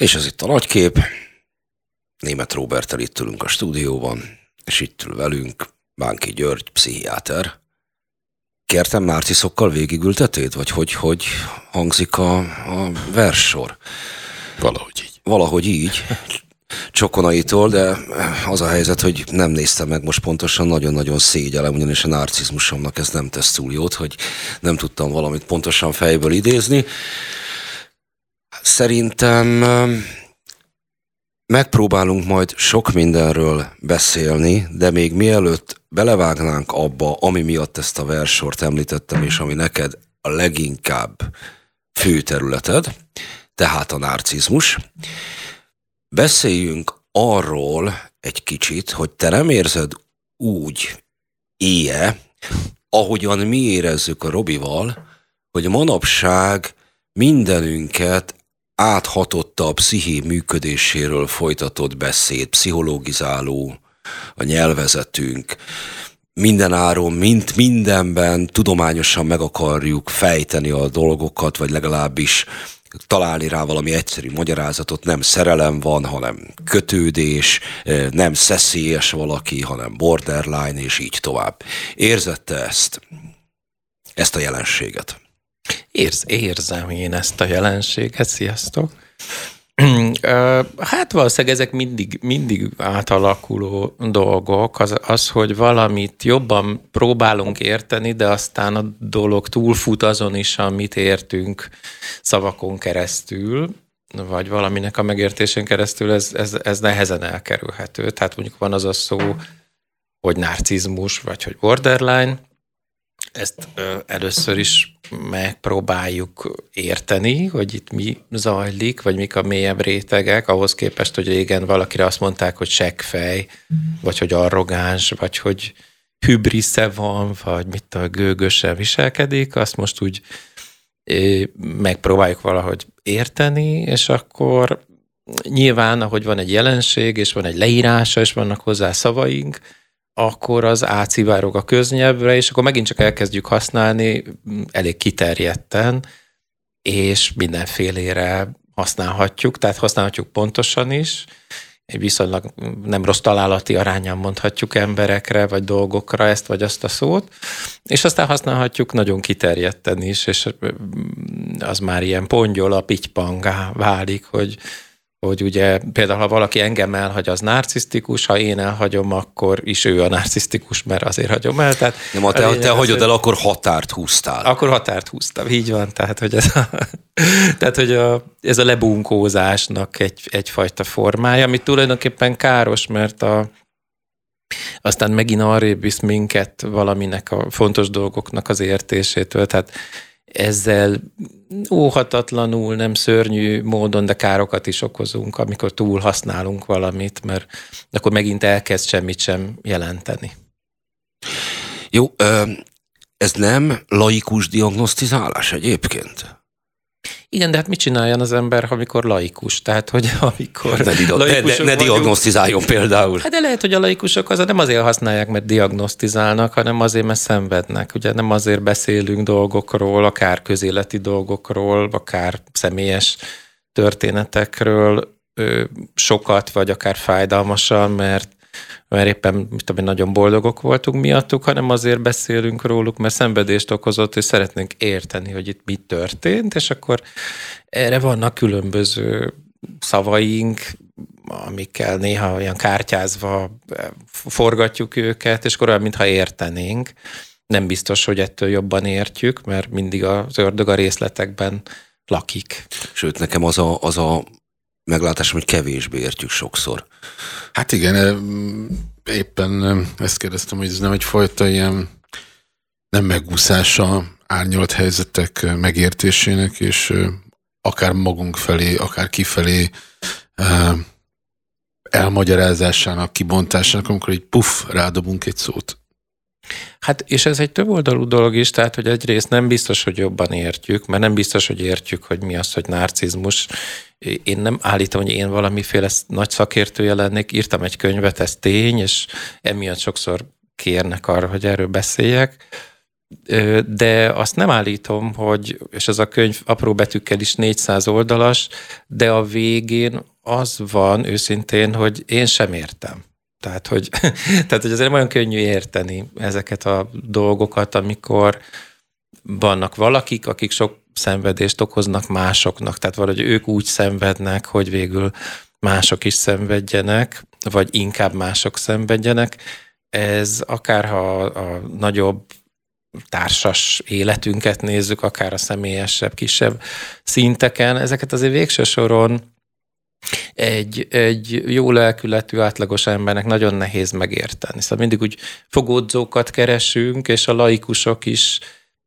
És ez itt a nagykép. Német Robertel itt ülünk a stúdióban, és itt ül velünk Bánki György, pszichiáter. Kértem nárciszokkal végigültetét, vagy hogy, hogy hangzik a, a verssor? Valahogy így. Valahogy így. Csokonaitól, de az a helyzet, hogy nem néztem meg most pontosan, nagyon-nagyon szégyelem, ugyanis a narcizmusomnak ez nem tesz túl jót, hogy nem tudtam valamit pontosan fejből idézni. Szerintem megpróbálunk majd sok mindenről beszélni, de még mielőtt belevágnánk abba, ami miatt ezt a versort említettem, és ami neked a leginkább fő területed, tehát a narcizmus, beszéljünk arról egy kicsit, hogy te nem érzed úgy éje, ahogyan mi érezzük a Robival, hogy manapság mindenünket áthatotta a psziché működéséről folytatott beszéd, pszichológizáló, a nyelvezetünk, mindenáron, mint mindenben tudományosan meg akarjuk fejteni a dolgokat, vagy legalábbis találni rá valami egyszerű magyarázatot, nem szerelem van, hanem kötődés, nem szeszélyes valaki, hanem borderline, és így tovább. Érzette ezt, ezt a jelenséget? Érz, érzem én ezt a jelenséget, sziasztok! Hát valószínűleg ezek mindig, mindig átalakuló dolgok. Az, az, hogy valamit jobban próbálunk érteni, de aztán a dolog túlfut azon is, amit értünk szavakon keresztül, vagy valaminek a megértésén keresztül, ez, ez, ez nehezen elkerülhető. Tehát mondjuk van az a szó, hogy narcizmus, vagy hogy borderline, ezt először is megpróbáljuk érteni, hogy itt mi zajlik, vagy mik a mélyebb rétegek, ahhoz képest, hogy régen valakire azt mondták, hogy seggfej, vagy hogy arrogáns, vagy hogy hübrisze van, vagy mit a gőgösen viselkedik, azt most úgy megpróbáljuk valahogy érteni, és akkor nyilván, ahogy van egy jelenség, és van egy leírása, és vannak hozzá szavaink, akkor az átszivárog a köznyelvre, és akkor megint csak elkezdjük használni elég kiterjedten, és mindenfélére használhatjuk, tehát használhatjuk pontosan is, egy viszonylag nem rossz találati arányán mondhatjuk emberekre, vagy dolgokra ezt vagy azt a szót, és aztán használhatjuk nagyon kiterjedten is, és az már ilyen pongyola, pitypangá válik, hogy hogy ugye például ha valaki engem elhagy, az narcisztikus, ha én elhagyom, akkor is ő a narcisztikus, mert azért hagyom el. Tehát Nem, ha te, te hagyod el, akkor határt húztál. Akkor határt húztam, így van. Tehát, hogy ez a, tehát, hogy a, ez a lebunkózásnak egy, egyfajta formája, ami tulajdonképpen káros, mert a, aztán megint arrébb visz minket valaminek a fontos dolgoknak az értésétől. Tehát ezzel óhatatlanul, nem szörnyű módon, de károkat is okozunk, amikor túl használunk valamit, mert akkor megint elkezd semmit sem jelenteni. Jó, ez nem laikus diagnosztizálás egyébként? Igen, de hát mit csináljon az ember, amikor laikus? Tehát, hogy amikor ne, di- ne, ne, ne diagnosztizáljon például. Hát de lehet, hogy a laikusok az nem azért használják, mert diagnosztizálnak, hanem azért, mert szenvednek. Ugye nem azért beszélünk dolgokról, akár közéleti dolgokról, akár személyes történetekről sokat, vagy akár fájdalmasan, mert mert éppen mit tudom, nagyon boldogok voltunk miattuk, hanem azért beszélünk róluk, mert szenvedést okozott, és szeretnénk érteni, hogy itt mi történt, és akkor erre vannak különböző szavaink, amikkel néha olyan kártyázva forgatjuk őket, és akkor olyan, mintha értenénk. Nem biztos, hogy ettől jobban értjük, mert mindig az ördög a részletekben lakik. Sőt, nekem az a, az a meglátásom, hogy kevésbé értjük sokszor. Hát igen, éppen ezt kérdeztem, hogy ez nem egyfajta ilyen nem megúszása árnyalt helyzetek megértésének, és akár magunk felé, akár kifelé elmagyarázásának, kibontásának, amikor egy puff, rádobunk egy szót. Hát, és ez egy többoldalú dolog is, tehát, hogy egyrészt nem biztos, hogy jobban értjük, mert nem biztos, hogy értjük, hogy mi az, hogy narcizmus. Én nem állítom, hogy én valamiféle nagy szakértője lennék, írtam egy könyvet, ez tény, és emiatt sokszor kérnek arra, hogy erről beszéljek, de azt nem állítom, hogy, és ez a könyv apró betűkkel is 400 oldalas, de a végén az van őszintén, hogy én sem értem. Tehát, hogy, tehát, hogy azért olyan könnyű érteni ezeket a dolgokat, amikor vannak valakik, akik sok szenvedést okoznak másoknak, tehát valahogy ők úgy szenvednek, hogy végül mások is szenvedjenek, vagy inkább mások szenvedjenek. Ez akár ha a nagyobb társas életünket nézzük, akár a személyesebb, kisebb szinteken, ezeket azért végső soron egy, egy jó lelkületű, átlagos embernek nagyon nehéz megérteni. Szóval mindig úgy fogódzókat keresünk, és a laikusok is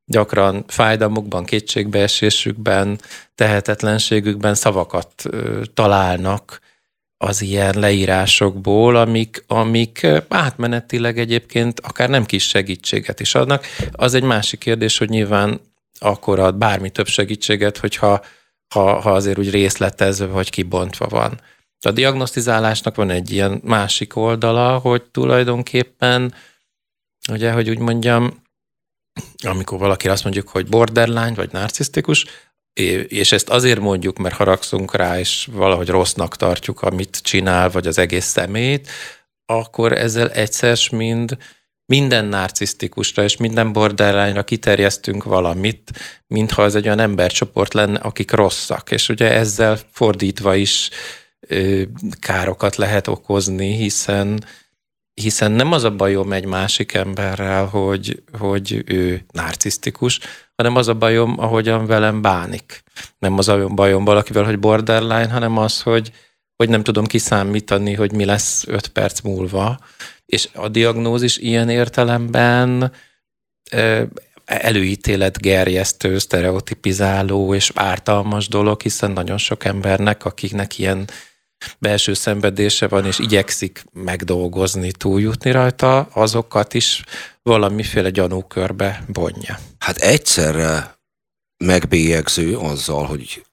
gyakran fájdalmukban, kétségbeesésükben, tehetetlenségükben szavakat találnak az ilyen leírásokból, amik, amik átmenetileg egyébként akár nem kis segítséget is adnak. Az egy másik kérdés, hogy nyilván akkor ad bármi több segítséget, hogyha ha, ha azért úgy részletezve vagy kibontva van. A diagnosztizálásnak van egy ilyen másik oldala, hogy tulajdonképpen, ugye, hogy úgy mondjam, amikor valaki azt mondjuk, hogy borderline vagy narcisztikus, és ezt azért mondjuk, mert haragszunk rá, és valahogy rossznak tartjuk, amit csinál, vagy az egész szemét, akkor ezzel egyszer mind minden narcisztikusra és minden borderline-ra kiterjesztünk valamit, mintha az egy olyan embercsoport lenne, akik rosszak. És ugye ezzel fordítva is ö, károkat lehet okozni, hiszen hiszen nem az a bajom egy másik emberrel, hogy, hogy ő narcisztikus, hanem az a bajom, ahogyan velem bánik. Nem az a bajom valakivel, hogy borderline, hanem az, hogy, hogy nem tudom kiszámítani, hogy mi lesz öt perc múlva. És a diagnózis ilyen értelemben előítélet gerjesztő, sztereotipizáló és ártalmas dolog, hiszen nagyon sok embernek, akiknek ilyen belső szenvedése van, és igyekszik megdolgozni, túljutni rajta, azokat is valamiféle gyanúkörbe bonja. Hát egyszerre megbélyegző azzal, hogy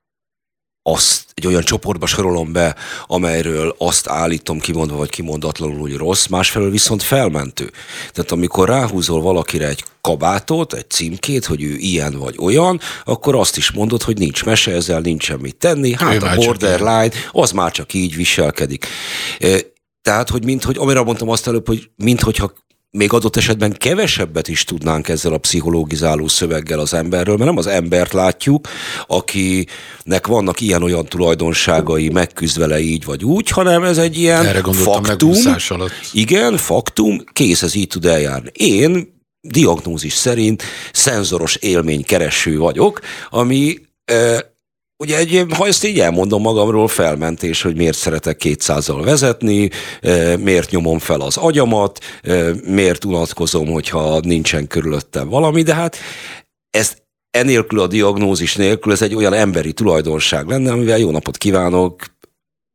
azt egy olyan csoportba sorolom be, amelyről azt állítom kimondva vagy kimondatlanul, hogy rossz, másfelől viszont felmentő. Tehát amikor ráhúzol valakire egy kabátot, egy címkét, hogy ő ilyen vagy olyan, akkor azt is mondod, hogy nincs mese, ezzel nincsen mit tenni, hát ő a borderline, az már csak így viselkedik. Tehát, hogy mint, hogy amire mondtam azt előbb, hogy minthogyha még adott esetben kevesebbet is tudnánk ezzel a pszichológizáló szöveggel az emberről, mert nem az embert látjuk, akinek vannak ilyen-olyan tulajdonságai, megküzd vele így vagy úgy, hanem ez egy ilyen Erre faktum. Igen, faktum, kész, ez így tud eljárni. Én diagnózis szerint szenzoros élménykereső vagyok, ami Ugye egy, ha ezt így elmondom magamról, felmentés, hogy miért szeretek 200-al vezetni, miért nyomom fel az agyamat, miért unatkozom, hogyha nincsen körülöttem valami, de hát ezt enélkül a diagnózis nélkül ez egy olyan emberi tulajdonság lenne, amivel jó napot kívánok,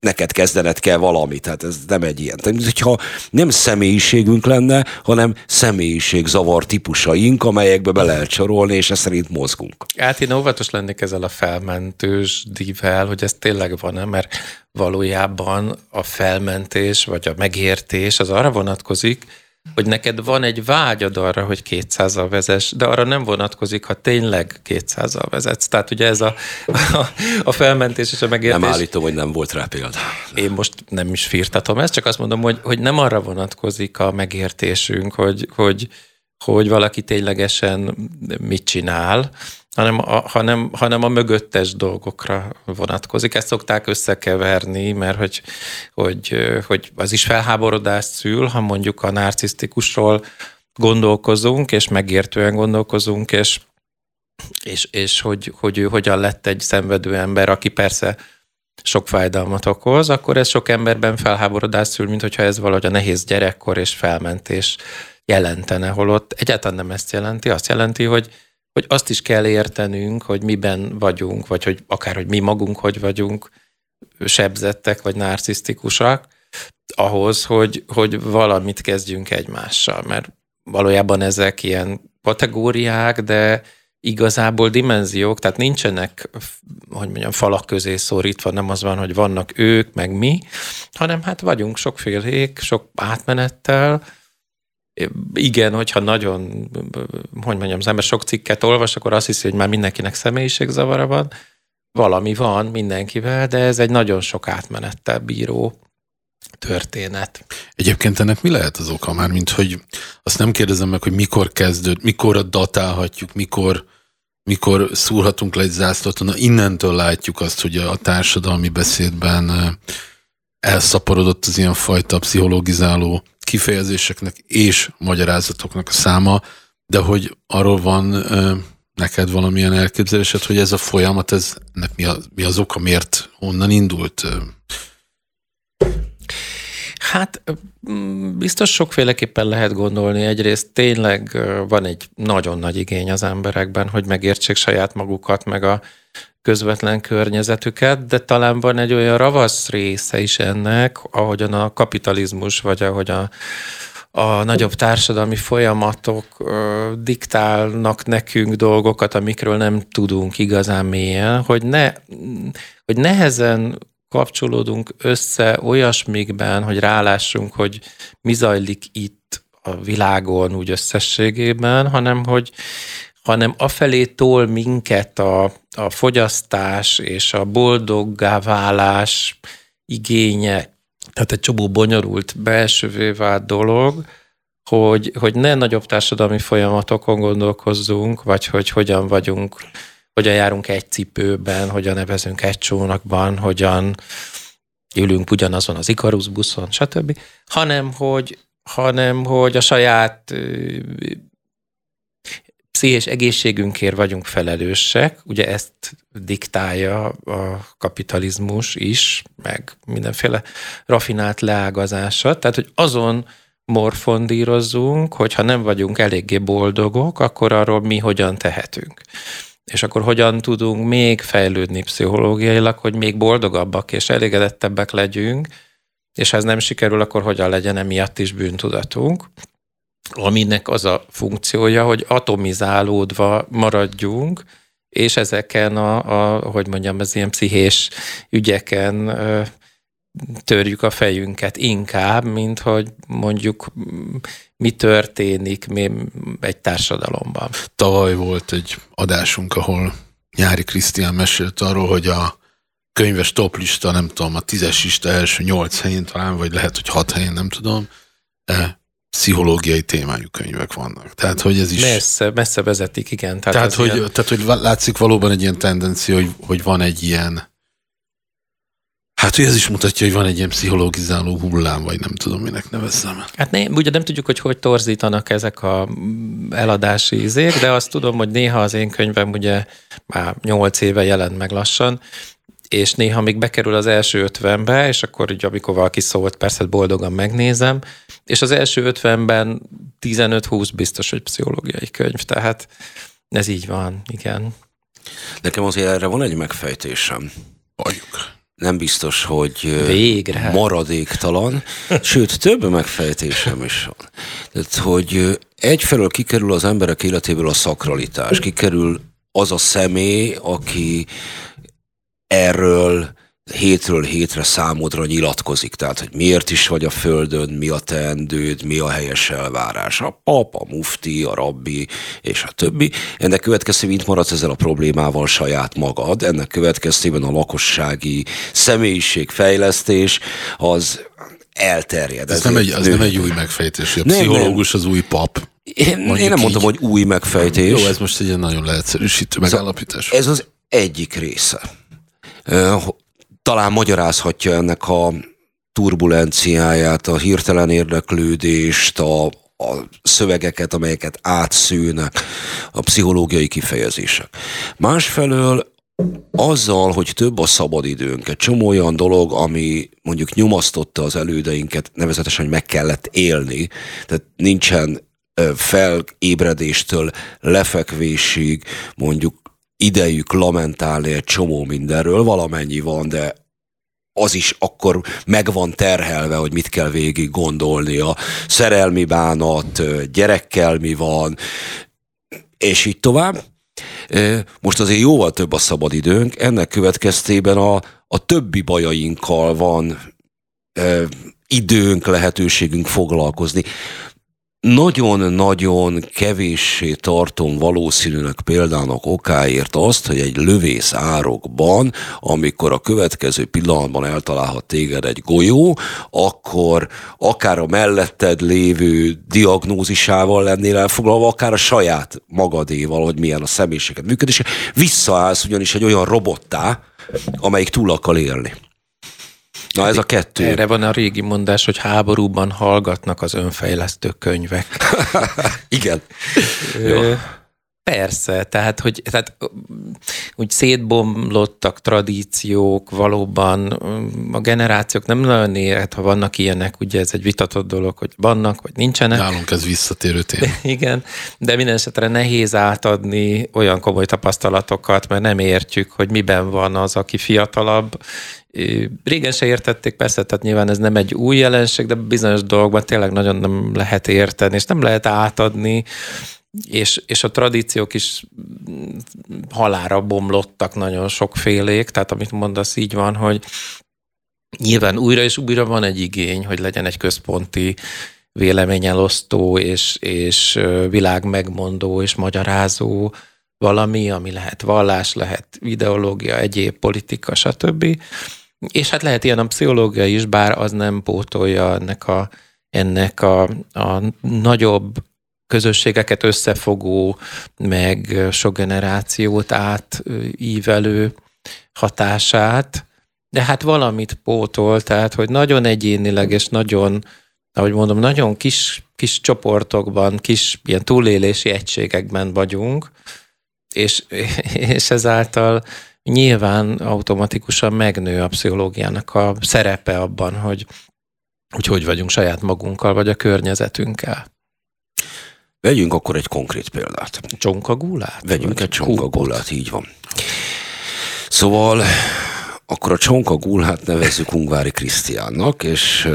neked kezdened kell valamit, tehát ez nem egy ilyen. Tehát, hogyha nem személyiségünk lenne, hanem személyiség zavar típusaink, amelyekbe be lehet csorolni, és ezt szerint mozgunk. Hát én óvatos lennék ezzel a felmentős divel, hogy ez tényleg van-e, mert valójában a felmentés, vagy a megértés az arra vonatkozik, hogy neked van egy vágyad arra, hogy 200-al vezess, de arra nem vonatkozik, ha tényleg 200-al vezetsz. Tehát ugye ez a, a, a felmentés és a megértés. Nem állítom, hogy nem volt rá példa. Én most nem is firtatom ezt, csak azt mondom, hogy, hogy nem arra vonatkozik a megértésünk, hogy, hogy, hogy valaki ténylegesen mit csinál, hanem a, hanem, hanem a mögöttes dolgokra vonatkozik. Ezt szokták összekeverni, mert hogy, hogy, hogy az is felháborodást szül, ha mondjuk a narcisztikusról gondolkozunk, és megértően gondolkozunk, és, és, és hogy, hogy ő hogyan lett egy szenvedő ember, aki persze sok fájdalmat okoz, akkor ez sok emberben felháborodást szül, mint hogyha ez valahogy a nehéz gyerekkor és felmentés jelentene, holott egyáltalán nem ezt jelenti, azt jelenti, hogy hogy azt is kell értenünk, hogy miben vagyunk, vagy hogy akár, hogy mi magunk hogy vagyunk sebzettek, vagy narcisztikusak, ahhoz, hogy, hogy valamit kezdjünk egymással, mert valójában ezek ilyen kategóriák, de igazából dimenziók, tehát nincsenek, hogy mondjam, falak közé szorítva, nem az van, hogy vannak ők, meg mi, hanem hát vagyunk sokfélék, sok átmenettel, igen, hogyha nagyon, hogy mondjam, az ember sok cikket olvas, akkor azt hiszi, hogy már mindenkinek személyiségzavara van. Valami van mindenkivel, de ez egy nagyon sok átmenettel bíró történet. Egyébként ennek mi lehet az oka már, mint hogy azt nem kérdezem meg, hogy mikor kezdőd, mikor datálhatjuk, mikor, mikor szúrhatunk le egy zászlót, na innentől látjuk azt, hogy a társadalmi beszédben elszaporodott az ilyen fajta pszichologizáló kifejezéseknek és magyarázatoknak a száma, de hogy arról van neked valamilyen elképzelésed, hogy ez a folyamat, ez, ennek mi, a, mi az oka, miért honnan indult? Hát biztos sokféleképpen lehet gondolni. Egyrészt tényleg van egy nagyon nagy igény az emberekben, hogy megértsék saját magukat, meg a közvetlen környezetüket, de talán van egy olyan ravasz része is ennek, ahogyan a kapitalizmus, vagy ahogy a, a nagyobb társadalmi folyamatok ö, diktálnak nekünk dolgokat, amikről nem tudunk igazán mélyen, hogy, ne, hogy nehezen kapcsolódunk össze olyasmikben, hogy rálássunk, hogy mi zajlik itt a világon úgy összességében, hanem hogy hanem afelé tol minket a, a fogyasztás és a boldoggá válás igénye, tehát egy csomó bonyolult belsővé vált dolog, hogy, hogy ne nagyobb társadalmi folyamatokon gondolkozzunk, vagy hogy hogyan vagyunk, hogyan járunk egy cipőben, hogyan nevezünk egy csónakban, hogyan ülünk ugyanazon az Ikarus buszon, stb., hanem hogy, hanem hogy a saját pszichés egészségünkért vagyunk felelősek, ugye ezt diktálja a kapitalizmus is, meg mindenféle rafinált leágazása, tehát hogy azon morfondírozzunk, hogyha nem vagyunk eléggé boldogok, akkor arról mi hogyan tehetünk. És akkor hogyan tudunk még fejlődni pszichológiailag, hogy még boldogabbak és elégedettebbek legyünk, és ha ez nem sikerül, akkor hogyan legyen emiatt is bűntudatunk aminek az a funkciója, hogy atomizálódva maradjunk, és ezeken a, a hogy mondjam, az ilyen pszichés ügyeken ö, törjük a fejünket inkább, mint hogy mondjuk mi történik mi egy társadalomban. Tavaly volt egy adásunk, ahol Nyári Krisztián mesélt arról, hogy a könyves toplista, nem tudom, a tízes lista első nyolc helyén talán, vagy lehet, hogy hat helyén, nem tudom, pszichológiai témájú könyvek vannak. Tehát, hogy ez is... Messze, messze vezetik, igen. Tehát, tehát, hogy, ilyen... tehát, hogy látszik valóban egy ilyen tendencia, hogy, hogy van egy ilyen Hát, hogy ez is mutatja, hogy van egy ilyen pszichologizáló hullám, vagy nem tudom, minek nevezzem. Hát ne, ugye nem tudjuk, hogy hogy torzítanak ezek a eladási izék, de azt tudom, hogy néha az én könyvem ugye már nyolc éve jelent meg lassan, és néha még bekerül az első ötvenbe, és akkor ugye, amikor valaki szólt, persze boldogan megnézem, és az első ötvenben 15-20 biztos, hogy pszichológiai könyv, tehát ez így van, igen. Nekem azért erre van egy megfejtésem. Valljuk. Nem biztos, hogy Végre. maradéktalan, sőt, több megfejtésem is van. Tehát, hogy egyfelől kikerül az emberek életéből a szakralitás, kikerül az a személy, aki erről hétről hétre számodra nyilatkozik, tehát hogy miért is vagy a földön, mi a teendőd, mi a helyes elvárás. A pap, a mufti, a rabbi és a többi. Ennek következtében mint maradsz ezzel a problémával saját magad, ennek következtében a lakossági személyiségfejlesztés az elterjed. Ez, nem egy, az nem egy új megfejtés, a nem, pszichológus nem. az új pap. Én, én nem mondtam, hogy új megfejtés. Jó, ez most egy nagyon leegyszerűsítő megállapítás. Ez az egyik része talán magyarázhatja ennek a turbulenciáját, a hirtelen érdeklődést, a, a szövegeket, amelyeket átszűnek, a pszichológiai kifejezések. Másfelől azzal, hogy több a szabadidőnk, egy csomó olyan dolog, ami mondjuk nyomasztotta az elődeinket, nevezetesen, hogy meg kellett élni, tehát nincsen felébredéstől lefekvésig mondjuk idejük lamentálni egy csomó mindenről, valamennyi van, de az is akkor meg van terhelve, hogy mit kell végig gondolni. A szerelmi bánat, gyerekkel mi van, és így tovább. Most azért jóval több a szabadidőnk, ennek következtében a, a többi bajainkkal van időnk, lehetőségünk foglalkozni. Nagyon-nagyon kevéssé tartom valószínűnek példának okáért azt, hogy egy lövész árokban, amikor a következő pillanatban eltalálhat téged egy golyó, akkor akár a melletted lévő diagnózisával lennél elfoglalva, akár a saját magadéval, hogy milyen a személyiséged működése, visszaállsz ugyanis egy olyan robottá, amelyik túl akar élni. Na ez a kettő. Erre van a régi mondás, hogy háborúban hallgatnak az önfejlesztő könyvek. Igen. Ö, persze, tehát, hogy tehát, úgy szétbomlottak tradíciók, valóban a generációk nem nagyon élet, ha vannak ilyenek, ugye ez egy vitatott dolog, hogy vannak, vagy nincsenek. Nálunk ez visszatérő téma. Igen, de minden esetre nehéz átadni olyan komoly tapasztalatokat, mert nem értjük, hogy miben van az, aki fiatalabb, Régen se értették, persze, tehát nyilván ez nem egy új jelenség, de bizonyos dolgokban tényleg nagyon nem lehet érteni, és nem lehet átadni, és, és a tradíciók is halára bomlottak nagyon sokfélék, tehát amit mondasz így van, hogy nyilván újra és újra van egy igény, hogy legyen egy központi véleményelosztó és, és világ megmondó és magyarázó valami, ami lehet vallás, lehet ideológia, egyéb politika, stb. És hát lehet ilyen a pszichológia is, bár az nem pótolja ennek a, ennek a, a nagyobb közösségeket összefogó, meg sok generációt átívelő hatását, de hát valamit pótol, tehát hogy nagyon egyénileg és nagyon, ahogy mondom, nagyon kis, kis csoportokban, kis ilyen túlélési egységekben vagyunk, és, és ezáltal nyilván automatikusan megnő a pszichológiának a szerepe abban, hogy hogy, hogy vagyunk saját magunkkal, vagy a környezetünkkel. Vegyünk akkor egy konkrét példát. Csonkagulát? Vegyünk egy csonkagulát, így van. Szóval akkor a csonkagulát nevezzük Ungvári Krisztiánnak, és,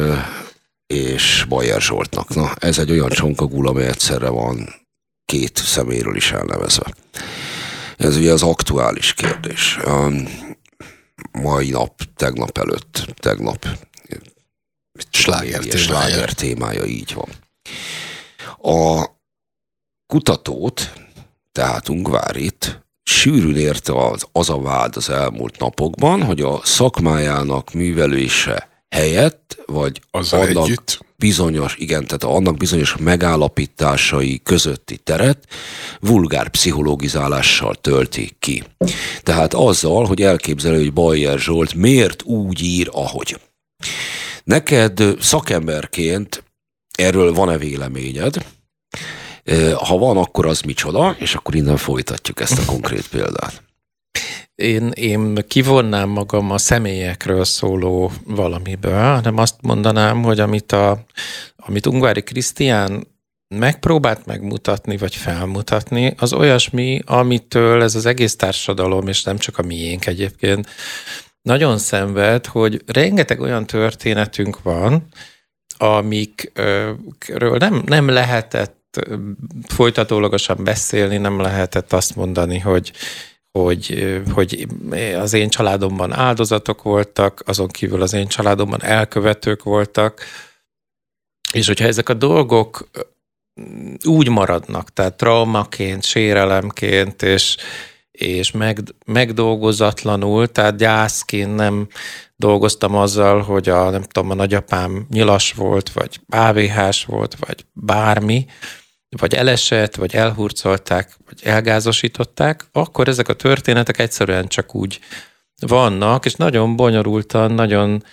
és Bajer Zsoltnak. Na, ez egy olyan csonkagul, amely egyszerre van két szeméről is elnevezve. Ez ugye az aktuális kérdés. A mai nap, tegnap előtt, tegnap sláger témája. sláger témája, így van. A kutatót, tehát Ungvárit, sűrűn érte az, az a vád az elmúlt napokban, hogy a szakmájának művelése helyett, vagy az annak együtt. bizonyos, igen, tehát annak bizonyos megállapításai közötti teret vulgár pszichológizálással tölti ki. Tehát azzal, hogy elképzelő, hogy Bayer Zsolt miért úgy ír, ahogy. Neked szakemberként erről van-e véleményed? Ha van, akkor az micsoda, és akkor innen folytatjuk ezt a konkrét példát. Én, én kivonnám magam a személyekről szóló valamiből, hanem azt mondanám, hogy amit, a, amit Ungvári Krisztián megpróbált megmutatni, vagy felmutatni, az olyasmi, amitől ez az egész társadalom, és nem csak a miénk egyébként, nagyon szenved, hogy rengeteg olyan történetünk van, amikről nem, nem lehetett folytatólagosan beszélni, nem lehetett azt mondani, hogy hogy, hogy az én családomban áldozatok voltak, azon kívül az én családomban elkövetők voltak, és hogyha ezek a dolgok úgy maradnak, tehát traumaként, sérelemként, és, és meg, megdolgozatlanul, tehát gyászként nem dolgoztam azzal, hogy a, nem tudom, a nagyapám nyilas volt, vagy AVH-s volt, vagy bármi, vagy elesett, vagy elhurcolták, vagy elgázosították, akkor ezek a történetek egyszerűen csak úgy vannak, és nagyon bonyolultan, nagyon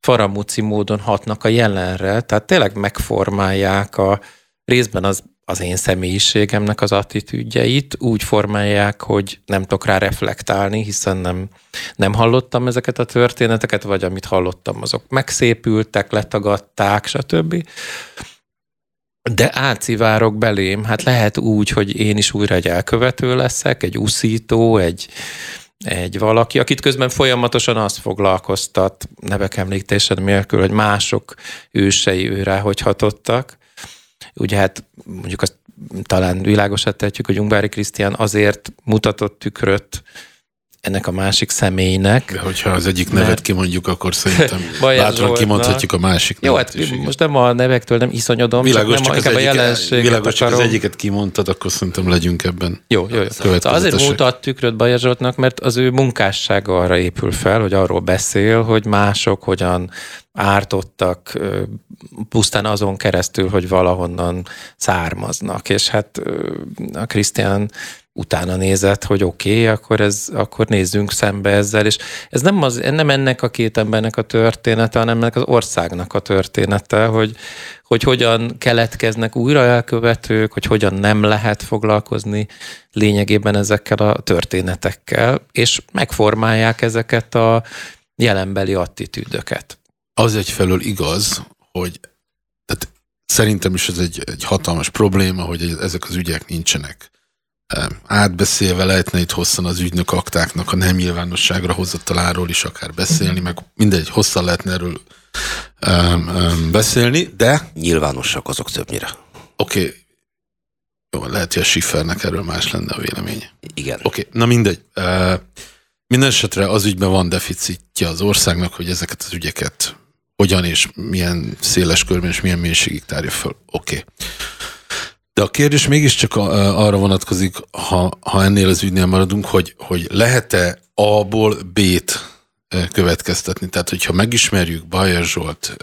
faramúci módon hatnak a jelenre, tehát tényleg megformálják a részben az, az én személyiségemnek az attitűdjeit, úgy formálják, hogy nem tudok rá reflektálni, hiszen nem, nem hallottam ezeket a történeteket, vagy amit hallottam, azok megszépültek, letagadták, stb de átszivárok belém, hát lehet úgy, hogy én is újra egy elkövető leszek, egy úszító, egy, egy valaki, akit közben folyamatosan azt foglalkoztat, nevek említésed nélkül, hogy mások ősei őre hogy hatottak. Ugye hát mondjuk azt talán világosat tehetjük, hogy Ungvári Krisztián azért mutatott tükröt ennek a másik személynek. De hogyha az egyik nevet Mert- kimondjuk, akkor szerintem bátran kimondhatjuk a másik Jó, hát is, most nem a nevektől nem iszonyodom, Világos, csak nem csak, az a egyik, jelenséget világos, csak az egyiket kimondtad, akkor szerintem legyünk ebben. Jó, jó, jó. Szóval azért mutat tükröt Bajer Zsoltnak, mert az ő munkássága arra épül fel, hogy arról beszél, hogy mások hogyan ártottak pusztán azon keresztül, hogy valahonnan származnak. És hát a Krisztián utána nézett, hogy oké, okay, akkor, ez, akkor nézzünk szembe ezzel, és ez nem, az, nem ennek a két embernek a története, hanem ennek az országnak a története, hogy, hogy hogyan keletkeznek újra elkövetők, hogy hogyan nem lehet foglalkozni lényegében ezekkel a történetekkel, és megformálják ezeket a jelenbeli attitűdöket. Az egyfelől igaz, hogy tehát szerintem is ez egy, egy hatalmas probléma, hogy ezek az ügyek nincsenek átbeszélve, lehetne itt hosszan az ügynök aktáknak a nem nyilvánosságra hozataláról is akár beszélni, meg mindegy, hosszan lehetne erről um, um, beszélni, de Nyilvánosak azok többnyire. oké, okay, jó, lehet, hogy a Schiffernek erről más lenne a véleménye. Igen. Oké, okay, na mindegy. Uh, minden esetre az ügyben van deficitje az országnak, hogy ezeket az ügyeket hogyan és milyen széles körben és milyen mélységig tárja fel. Oké. Okay. De a kérdés mégiscsak arra vonatkozik, ha, ha ennél az ügynél maradunk, hogy, hogy lehet-e A-ból B-t következtetni. Tehát, hogyha megismerjük Bajer Zsolt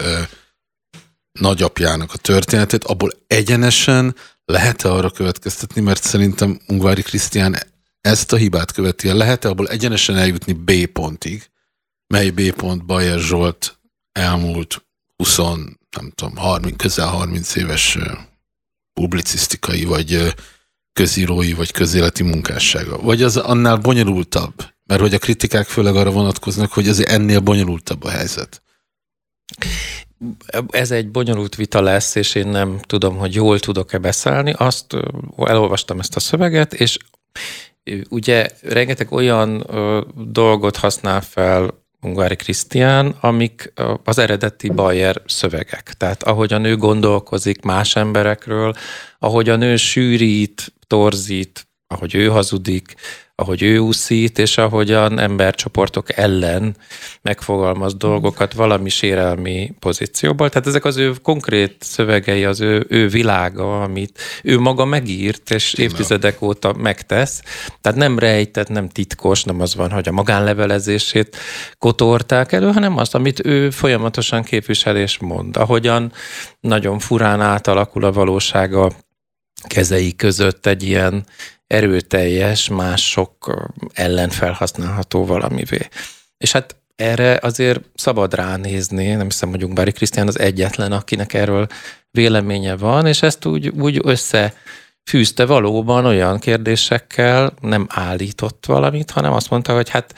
nagyapjának a történetét, abból egyenesen lehet-e arra következtetni, mert szerintem Ungvári Krisztián ezt a hibát követi el. Lehet-e abból egyenesen eljutni B pontig, mely B pont Bajer Zsolt elmúlt 20, nem tudom, 30, közel 30 éves publicisztikai, vagy közírói, vagy közéleti munkássága. Vagy az annál bonyolultabb? Mert hogy a kritikák főleg arra vonatkoznak, hogy ez ennél bonyolultabb a helyzet. Ez egy bonyolult vita lesz, és én nem tudom, hogy jól tudok-e beszállni. Azt elolvastam ezt a szöveget, és ugye rengeteg olyan dolgot használ fel Ungári Krisztián, amik az eredeti Bayer szövegek. Tehát ahogyan ő gondolkozik más emberekről, ahogyan ő sűrít, torzít, ahogy ő hazudik, ahogy ő úszít, és ahogyan embercsoportok ellen megfogalmaz dolgokat valami sérelmi pozícióból. Tehát ezek az ő konkrét szövegei, az ő, ő világa, amit ő maga megírt, és évtizedek óta megtesz. Tehát nem rejtett, nem titkos, nem az van, hogy a magánlevelezését kotorták elő, hanem azt, amit ő folyamatosan képvisel és mond. Ahogyan nagyon furán átalakul a valósága kezei között egy ilyen erőteljes, mások ellen felhasználható valamivé. És hát erre azért szabad ránézni, nem hiszem, hogy Ungbári Krisztián az egyetlen, akinek erről véleménye van, és ezt úgy, úgy összefűzte valóban olyan kérdésekkel, nem állított valamit, hanem azt mondta, hogy hát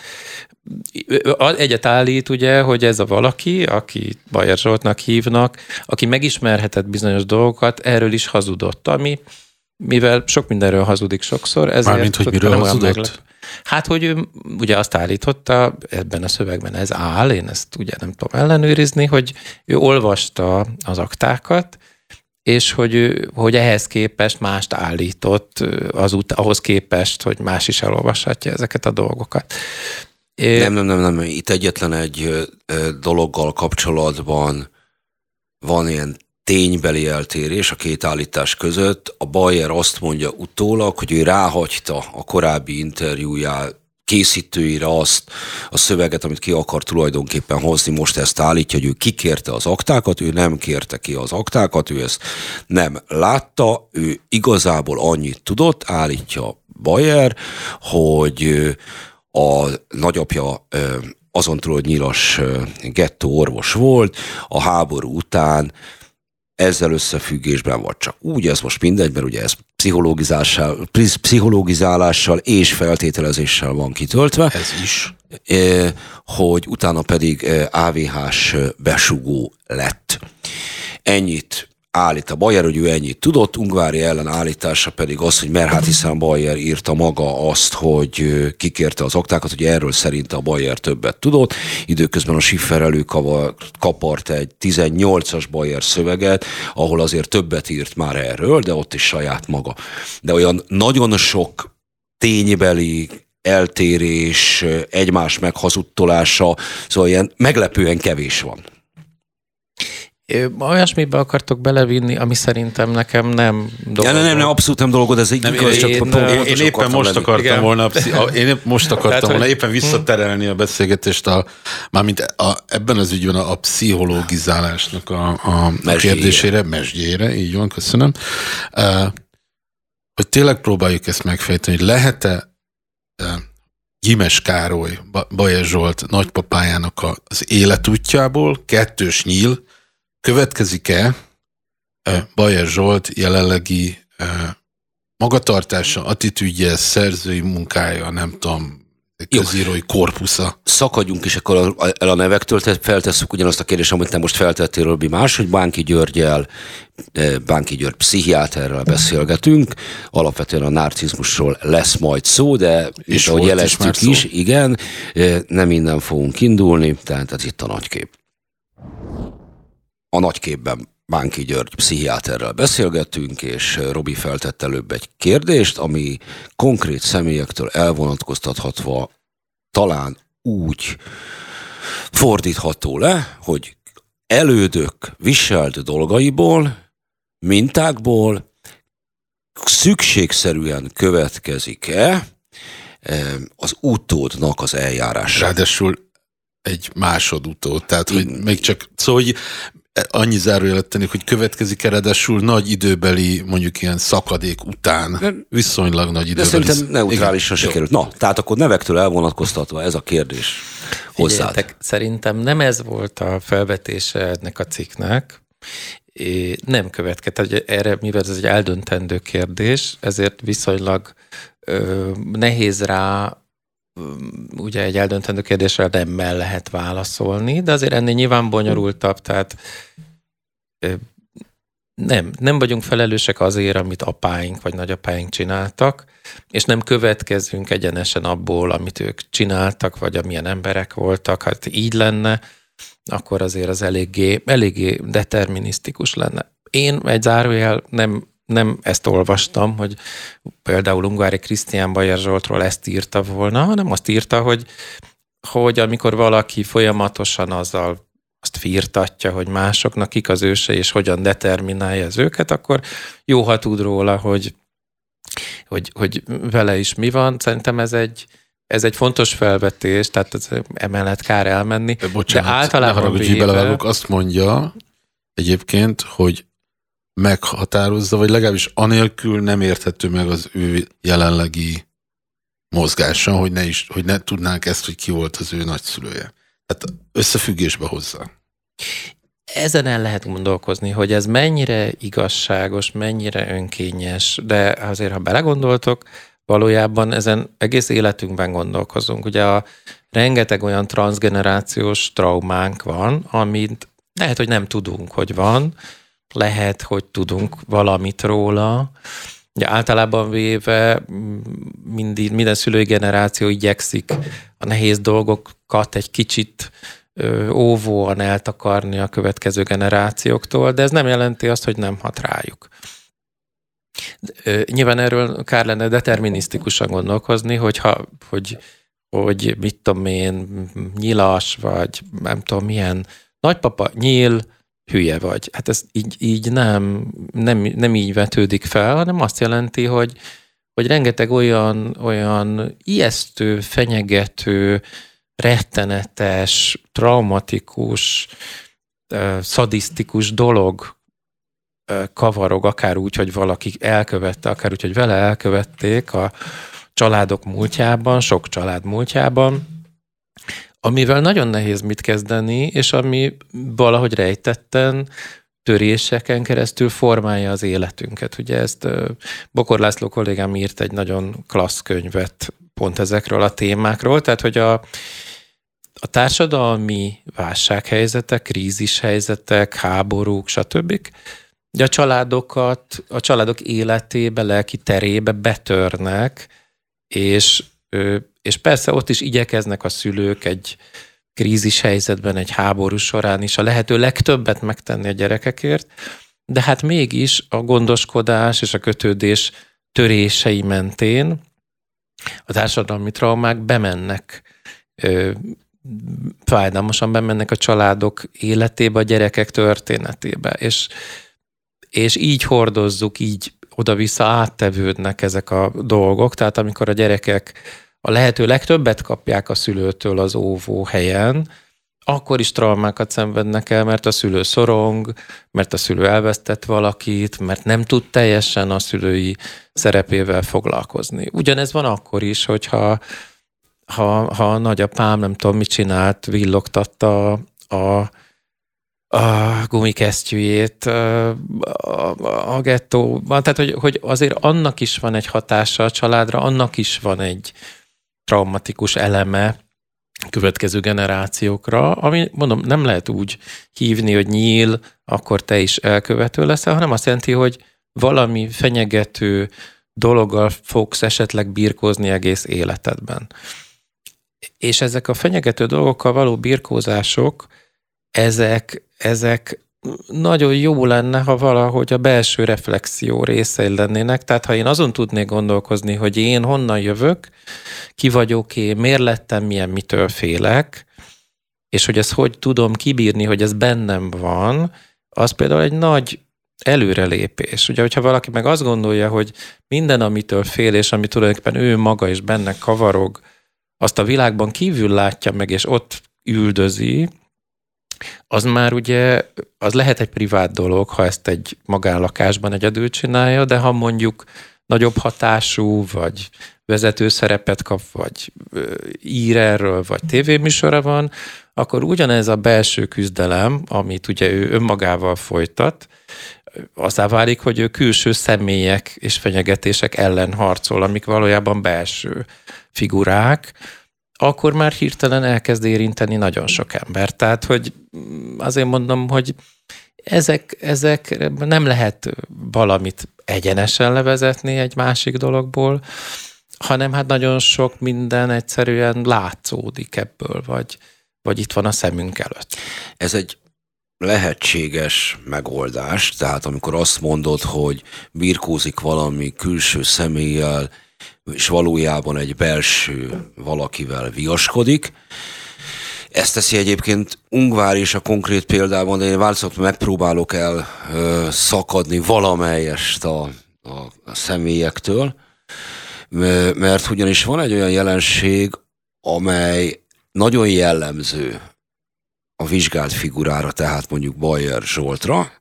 egyet állít ugye, hogy ez a valaki, aki Bajer Zsoltnak hívnak, aki megismerhetett bizonyos dolgokat, erről is hazudott, ami mivel sok mindenről hazudik sokszor, ezért... Mármint, hogy miről hazudott? meglep- Hát, hogy ő ugye azt állította, ebben a szövegben ez áll, én ezt ugye nem tudom ellenőrizni, hogy ő olvasta az aktákat, és hogy, ő, hogy ehhez képest mást állított, az ut- ahhoz képest, hogy más is elolvashatja ezeket a dolgokat. É, Nem, nem, nem, nem. Itt egyetlen egy dologgal kapcsolatban van ilyen ténybeli eltérés a két állítás között. A Bayer azt mondja utólag, hogy ő ráhagyta a korábbi interjújá készítőire azt a szöveget, amit ki akar tulajdonképpen hozni, most ezt állítja, hogy ő kikérte az aktákat, ő nem kérte ki az aktákat, ő ezt nem látta, ő igazából annyit tudott, állítja Bayer, hogy a nagyapja azon túl, hogy nyilas gettó orvos volt, a háború után ezzel összefüggésben, vagy csak úgy, ez most mindegy, mert ugye ez pszichológizálással, pszichológizálással és feltételezéssel van kitöltve, Ez is. hogy utána pedig AVH-s besugó lett. Ennyit állít a Bayer, hogy ő ennyit tudott, Ungvári ellen állítása pedig az, hogy mert hát hiszen Bayer írta maga azt, hogy kikérte az aktákat, hogy erről szerinte a Bayer többet tudott. Időközben a Schiffer előkapart egy 18-as Bayer szöveget, ahol azért többet írt már erről, de ott is saját maga. De olyan nagyon sok ténybeli eltérés, egymás meghazudtolása, szóval ilyen meglepően kevés van. Olyasmibe akartok belevinni, ami szerintem nekem nem dolgod. Ja, nem, nem, abszolút nem dolgod, ez így nem, igaz, csak én, én, én éppen most lenni. akartam Igen. volna, én épp most akartam Tehát, volna éppen visszaterelni a beszélgetést a, mármint a, ebben az ügyben a, a pszichológizálásnak a, a, a kérdésére, mesdjére, így van, köszönöm. Uh, hogy tényleg próbáljuk ezt megfejteni, hogy lehet-e uh, Gimes Károly, Bajer Zsolt nagypapájának az életútjából kettős nyíl, Következik-e Bajer Zsolt jelenlegi magatartása, attitűdje, szerzői munkája, nem tudom, közírói korpusza. Szakadjunk is akkor el a nevektől, tehát feltesszük ugyanazt a kérdést, amit te most feltettél Robi más, hogy Bánki Györgyel, Bánki György pszichiáterrel beszélgetünk, alapvetően a narcizmusról lesz majd szó, de és ahogy jeleztük is, is, igen, nem innen fogunk indulni, tehát ez itt a nagy kép a nagyképben Bánki György pszichiáterrel beszélgettünk, és Robi feltett előbb egy kérdést, ami konkrét személyektől elvonatkoztathatva talán úgy fordítható le, hogy elődök viselt dolgaiból, mintákból szükségszerűen következik-e az utódnak az eljárása. Ráadásul egy másodutó, tehát hogy még csak, szóval hogy annyi zárójelet tennék, hogy következik eredesül nagy időbeli, mondjuk ilyen szakadék után, viszonylag nagy időbeli. De szerintem neutrálisan sikerült. Na, tehát akkor nevektől elvonatkoztatva ez a kérdés hozzád. szerintem nem ez volt a felvetése ennek a cikknek, É, nem következett. Erre, mivel ez egy eldöntendő kérdés, ezért viszonylag ö, nehéz rá ugye egy eldöntendő kérdésre nemmel lehet válaszolni, de azért ennél nyilván bonyolultabb, tehát nem, nem vagyunk felelősek azért, amit apáink vagy nagyapáink csináltak, és nem következünk egyenesen abból, amit ők csináltak, vagy amilyen emberek voltak. Hát így lenne, akkor azért az eléggé, eléggé determinisztikus lenne. Én egy zárójel nem nem ezt olvastam, hogy például Ungári Krisztián Bajer Zsoltról ezt írta volna, hanem azt írta, hogy, hogy amikor valaki folyamatosan azzal azt firtatja, hogy másoknak kik az őse, és hogyan determinálja az őket, akkor jó, ha tud róla, hogy, hogy, hogy vele is mi van. Szerintem ez egy, ez egy fontos felvetés, tehát ez emellett kár elmenni. De, bocsánat, de általában ne haragudj, véve... azt mondja egyébként, hogy meghatározza, vagy legalábbis anélkül nem érthető meg az ő jelenlegi mozgása, hogy ne, is, hogy ne tudnánk ezt, hogy ki volt az ő nagyszülője. Tehát összefüggésbe hozza. Ezen el lehet gondolkozni, hogy ez mennyire igazságos, mennyire önkényes, de azért, ha belegondoltok, valójában ezen egész életünkben gondolkozunk. Ugye a rengeteg olyan transgenerációs traumánk van, amit lehet, hogy nem tudunk, hogy van, lehet, hogy tudunk valamit róla. Ugye általában véve mindig, minden szülői generáció igyekszik a nehéz dolgokat egy kicsit óvóan eltakarni a következő generációktól, de ez nem jelenti azt, hogy nem hat rájuk. Nyilván erről kár lenne determinisztikusan gondolkozni, hogyha, hogy, hogy mit tudom én, nyilas, vagy nem tudom milyen nagypapa nyíl, hülye vagy. Hát ez így, így nem, nem, nem így vetődik fel, hanem azt jelenti, hogy, hogy rengeteg olyan, olyan ijesztő, fenyegető, rettenetes, traumatikus, szadisztikus dolog kavarog, akár úgy, hogy valaki elkövette, akár úgy, hogy vele elkövették a családok múltjában, sok család múltjában, amivel nagyon nehéz mit kezdeni, és ami valahogy rejtetten töréseken keresztül formálja az életünket. Ugye ezt Bokor László kollégám írt egy nagyon klassz könyvet pont ezekről a témákról, tehát hogy a, a társadalmi válsághelyzetek, krízishelyzetek, háborúk, stb. De a családokat, a családok életébe, lelki terébe betörnek, és és persze ott is igyekeznek a szülők egy krízis helyzetben, egy háború során is a lehető legtöbbet megtenni a gyerekekért, de hát mégis a gondoskodás és a kötődés törései mentén a társadalmi traumák bemennek, fájdalmasan bemennek a családok életébe, a gyerekek történetébe, és, és így hordozzuk, így oda-vissza áttevődnek ezek a dolgok, tehát amikor a gyerekek a lehető legtöbbet kapják a szülőtől az óvó helyen, akkor is traumákat szenvednek el, mert a szülő szorong, mert a szülő elvesztett valakit, mert nem tud teljesen a szülői szerepével foglalkozni. Ugyanez van akkor is, hogyha ha, ha a nagyapám nem tudom mit csinált, villogtatta a, a gumikesztyűjét a, a, a gettóban. Tehát, hogy, hogy azért annak is van egy hatása a családra, annak is van egy traumatikus eleme, következő generációkra, ami mondom, nem lehet úgy hívni, hogy nyíl, akkor te is elkövető leszel, hanem azt jelenti, hogy valami fenyegető dologgal fogsz esetleg birkózni egész életedben. És ezek a fenyegető dolgokkal való birkózások, ezek, ezek nagyon jó lenne, ha valahogy a belső reflexió részei lennének. Tehát ha én azon tudnék gondolkozni, hogy én honnan jövök, ki vagyok én, miért lettem milyen, mitől félek, és hogy ezt hogy tudom kibírni, hogy ez bennem van, az például egy nagy előrelépés. Ugye, hogyha valaki meg azt gondolja, hogy minden, amitől fél, és ami tulajdonképpen ő maga is benne kavarog, azt a világban kívül látja meg, és ott üldözi, az már ugye, az lehet egy privát dolog, ha ezt egy magánlakásban egyedül csinálja, de ha mondjuk nagyobb hatású, vagy vezető szerepet kap, vagy ír erről, vagy tévéműsora van, akkor ugyanez a belső küzdelem, amit ugye ő önmagával folytat, azzá válik, hogy ő külső személyek és fenyegetések ellen harcol, amik valójában belső figurák, akkor már hirtelen elkezd érinteni nagyon sok ember. Tehát, hogy azért mondom, hogy ezek, ezek nem lehet valamit egyenesen levezetni egy másik dologból, hanem hát nagyon sok minden egyszerűen látszódik ebből, vagy, vagy itt van a szemünk előtt. Ez egy lehetséges megoldás, tehát amikor azt mondod, hogy birkózik valami külső személlyel, és valójában egy belső valakivel viaskodik. Ezt teszi egyébként Ungvár is a konkrét példában, de én változat megpróbálok el ö, szakadni valamelyest a, a, a személyektől, mert ugyanis van egy olyan jelenség, amely nagyon jellemző a vizsgált figurára, tehát mondjuk Bayer Zsoltra,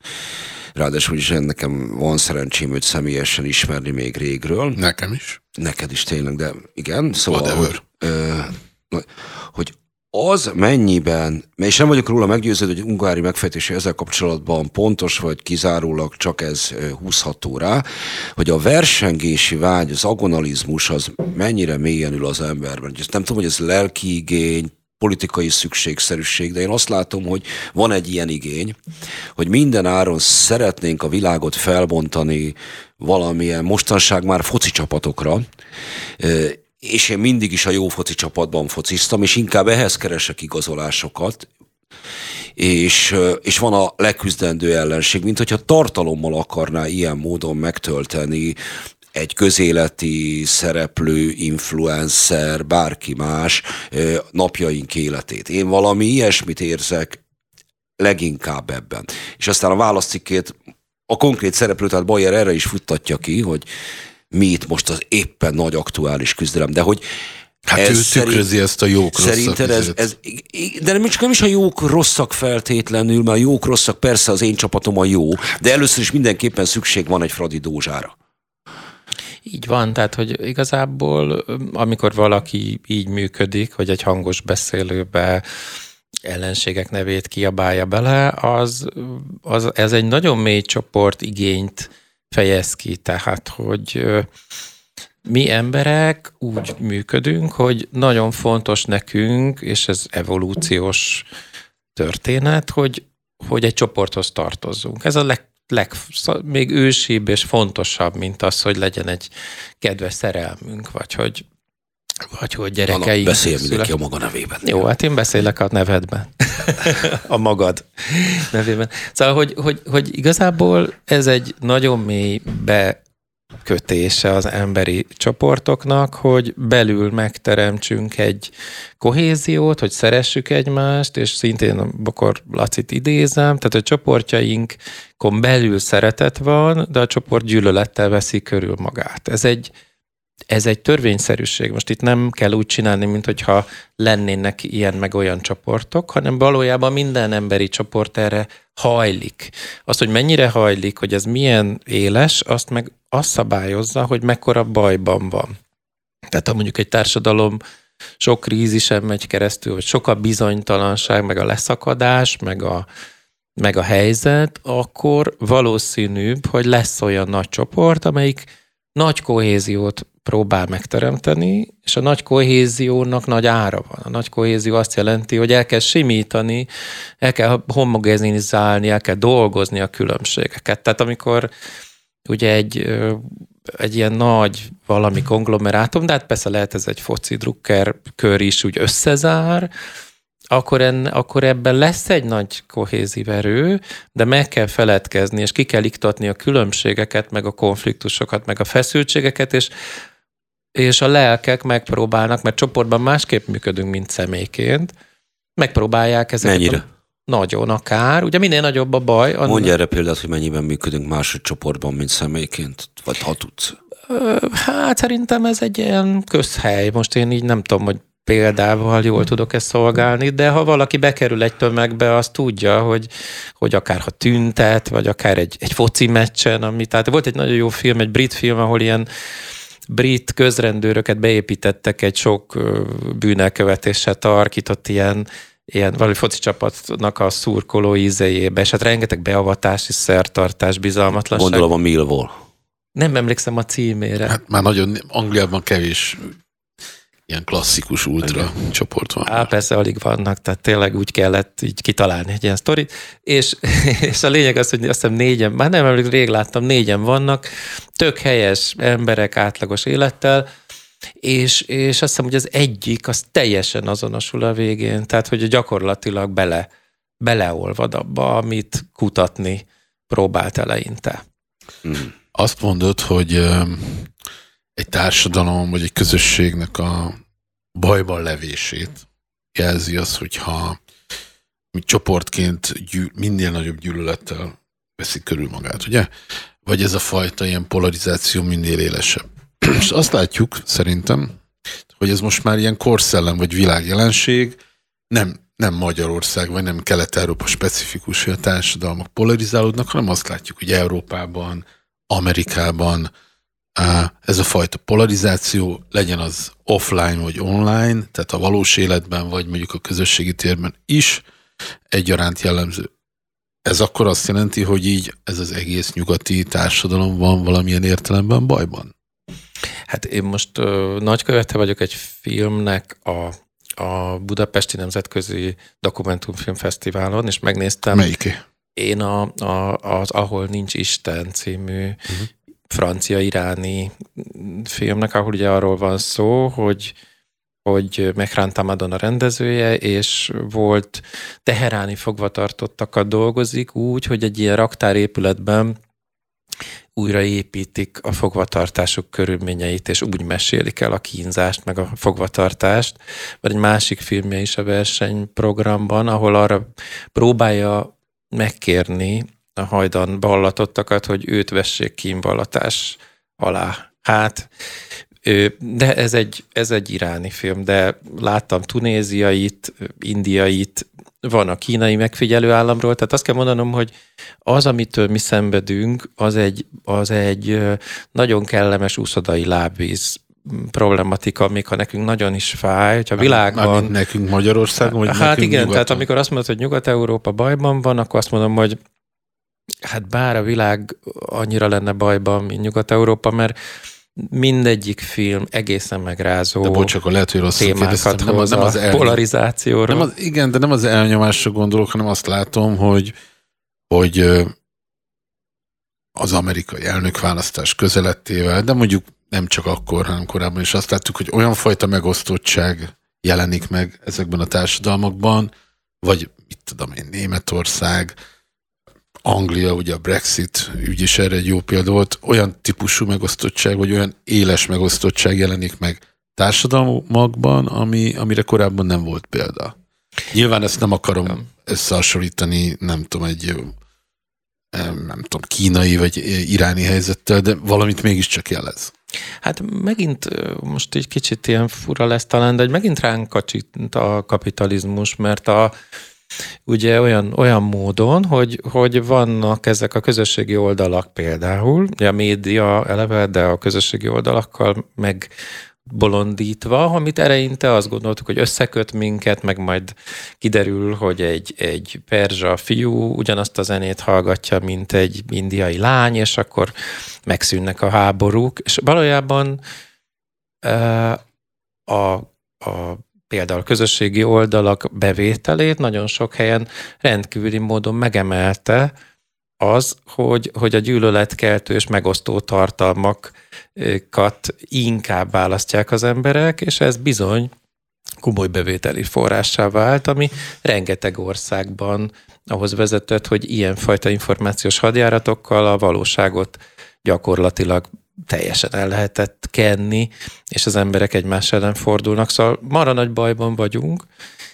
Ráadásul is nekem van szerencsém őt személyesen ismerni még régről. Nekem is. Neked is tényleg, de igen. Szóval, hogy, ö, hogy az mennyiben, és nem vagyok róla meggyőződő, hogy ungári megfejtése ezzel kapcsolatban pontos, vagy kizárólag csak ez húzható rá, hogy a versengési vágy, az agonalizmus az mennyire mélyen ül az emberben. Nem tudom, hogy ez lelki igény, politikai szükségszerűség, de én azt látom, hogy van egy ilyen igény, hogy minden áron szeretnénk a világot felbontani valamilyen mostanság már foci csapatokra, és én mindig is a jó foci csapatban fociztam, és inkább ehhez keresek igazolásokat, és, és van a leküzdendő ellenség, mint hogyha tartalommal akarná ilyen módon megtölteni egy közéleti szereplő, influencer, bárki más napjaink életét. Én valami ilyesmit érzek leginkább ebben. És aztán a válaszcikkét a konkrét szereplő, tehát Bayer erre is futtatja ki, hogy mi itt most az éppen nagy aktuális küzdelem, de hogy Hát ez ő tükrözi szerint, ezt a jók Szerinted ez, ez, de nem, csak nem is a jók rosszak feltétlenül, mert a jók rosszak, persze az én csapatom a jó, de először is mindenképpen szükség van egy Fradi Dózsára. Így van, tehát hogy igazából amikor valaki így működik, hogy egy hangos beszélőbe ellenségek nevét kiabálja bele, az, az ez egy nagyon mély csoport igényt fejez ki, tehát hogy mi emberek úgy működünk, hogy nagyon fontos nekünk, és ez evolúciós történet, hogy, hogy egy csoporthoz tartozzunk. Ez a leg, leg, még ősibb és fontosabb, mint az, hogy legyen egy kedves szerelmünk, vagy hogy vagy hogy gyerekei. Na, beszél mindenki a maga nevében. Jó, hát én beszélek a nevedben. a magad nevében. Szóval, hogy, hogy, hogy igazából ez egy nagyon mély be kötése az emberi csoportoknak, hogy belül megteremtsünk egy kohéziót, hogy szeressük egymást, és szintén akkor Lacit idézem, tehát a csoportjainkon belül szeretet van, de a csoport gyűlölettel veszi körül magát. Ez egy, ez egy törvényszerűség. Most itt nem kell úgy csinálni, mint hogyha lennének ilyen meg olyan csoportok, hanem valójában minden emberi csoport erre hajlik. Azt, hogy mennyire hajlik, hogy ez milyen éles, azt meg azt szabályozza, hogy mekkora bajban van. Tehát ha mondjuk egy társadalom sok krízisen megy keresztül, vagy sok a bizonytalanság, meg a leszakadás, meg a, meg a helyzet, akkor valószínűbb, hogy lesz olyan nagy csoport, amelyik nagy kohéziót próbál megteremteni, és a nagy kohéziónak nagy ára van. A nagy kohézió azt jelenti, hogy el kell simítani, el kell homogenizálni, el kell dolgozni a különbségeket. Tehát amikor ugye egy, egy ilyen nagy valami konglomerátum, de hát persze lehet ez egy foci drukker kör is úgy összezár, akkor, en, akkor ebben lesz egy nagy kohézív erő, de meg kell feledkezni, és ki kell iktatni a különbségeket, meg a konfliktusokat, meg a feszültségeket, és, és a lelkek megpróbálnak, mert csoportban másképp működünk, mint személyként, megpróbálják ezeket Mennyire? A, nagyon akár. Ugye minél nagyobb a baj. Annak... Mondj erre példát, hogy mennyiben működünk más csoportban, mint személyként, vagy ha tudsz. Hát szerintem ez egy ilyen közhely. Most én így nem tudom, hogy példával jól tudok ezt szolgálni, de ha valaki bekerül egy tömegbe, az tudja, hogy, hogy akár ha tüntet, vagy akár egy, egy foci meccsen, ami, tehát volt egy nagyon jó film, egy brit film, ahol ilyen brit közrendőröket beépítettek egy sok bűnelkövetéssel tarkított ilyen ilyen valami foci csapatnak a szurkoló ízejébe, és hát rengeteg beavatás és szertartás, bizalmatlanság. Gondolom a Millwall. Nem emlékszem a címére. Hát már nagyon, Angliában kevés ilyen klasszikus ultra Igen. csoport van. Á, persze alig vannak, tehát tényleg úgy kellett így kitalálni egy ilyen sztorit, és, és a lényeg az, hogy azt hiszem négyen, már nem emlékszem, rég láttam, négyen vannak, tök helyes emberek átlagos élettel, és, és azt hiszem, hogy az egyik, az teljesen azonosul a végén, tehát hogy gyakorlatilag bele, beleolvad abba, amit kutatni próbált eleinte. Hmm. Azt mondod, hogy egy társadalom vagy egy közösségnek a bajban levését jelzi az, hogyha mi csoportként gyűl, minél nagyobb gyűlölettel veszik körül magát, ugye? Vagy ez a fajta ilyen polarizáció minél élesebb. És azt látjuk, szerintem, hogy ez most már ilyen korszellem vagy világjelenség, nem, nem Magyarország, vagy nem Kelet-Európa specifikus, hogy a társadalmak polarizálódnak, hanem azt látjuk, hogy Európában, Amerikában ez a fajta polarizáció legyen az offline vagy online, tehát a valós életben, vagy mondjuk a közösségi térben is egyaránt jellemző. Ez akkor azt jelenti, hogy így ez az egész nyugati társadalom van valamilyen értelemben bajban? Hát én most ö, nagykövete vagyok egy filmnek a, a Budapesti Nemzetközi Dokumentumfilmfesztiválon, és megnéztem. Melyiké? Én a, a, az Ahol Nincs Isten című uh-huh. Francia-iráni filmnek, ahol ugye arról van szó, hogy hogy Mehran Tamadon a rendezője, és volt teheráni fogvatartottakat dolgozik úgy, hogy egy ilyen raktárépületben újraépítik a fogvatartásuk körülményeit, és úgy mesélik el a kínzást, meg a fogvatartást. Vagy egy másik filmje is a versenyprogramban, ahol arra próbálja megkérni hajdan ballatottakat, hogy őt vessék kínvallatás alá. Hát, de ez egy, ez egy iráni film, de láttam tunéziait, indiait, van a kínai megfigyelő államról, tehát azt kell mondanom, hogy az, amitől mi szenvedünk, az egy, az egy nagyon kellemes úszodai lábvíz problematika, még ha nekünk nagyon is fáj, hogyha a világban... Mármint nekünk Magyarországon, vagy Hát nekünk igen, nyugaton? tehát amikor azt mondod, hogy Nyugat-Európa bajban van, akkor azt mondom, hogy hát bár a világ annyira lenne bajban, mint Nyugat-Európa, mert mindegyik film egészen megrázó De bocs, akkor lehet, hogy rosszul témákat nem, az, nem az el... polarizációról. Nem az, igen, de nem az elnyomásra gondolok, hanem azt látom, hogy, hogy az amerikai elnökválasztás közelettével, de mondjuk nem csak akkor, hanem korábban is azt láttuk, hogy olyan fajta megosztottság jelenik meg ezekben a társadalmakban, vagy mit tudom én, Németország, Anglia, ugye a Brexit ügy is erre egy jó példa volt, olyan típusú megosztottság, vagy olyan éles megosztottság jelenik meg társadalmakban, ami, amire korábban nem volt példa. Nyilván ezt nem akarom összehasonlítani, nem tudom, egy nem tudom, kínai vagy iráni helyzettel, de valamit mégiscsak jelez. Hát megint most egy kicsit ilyen fura lesz talán, de hogy megint ránk kacsint a kapitalizmus, mert a, ugye olyan, olyan módon, hogy, hogy vannak ezek a közösségi oldalak például, a média eleve, de a közösségi oldalakkal meg bolondítva, amit eleinte azt gondoltuk, hogy összeköt minket, meg majd kiderül, hogy egy, egy perzsa fiú ugyanazt a zenét hallgatja, mint egy indiai lány, és akkor megszűnnek a háborúk. És valójában a, a például közösségi oldalak bevételét nagyon sok helyen rendkívüli módon megemelte az, hogy, hogy a gyűlöletkeltő és megosztó tartalmakat inkább választják az emberek, és ez bizony komoly bevételi forrássá vált, ami rengeteg országban ahhoz vezetett, hogy ilyenfajta információs hadjáratokkal a valóságot gyakorlatilag teljesen el lehetett kenni, és az emberek egymás ellen fordulnak. Szóval mara nagy bajban vagyunk,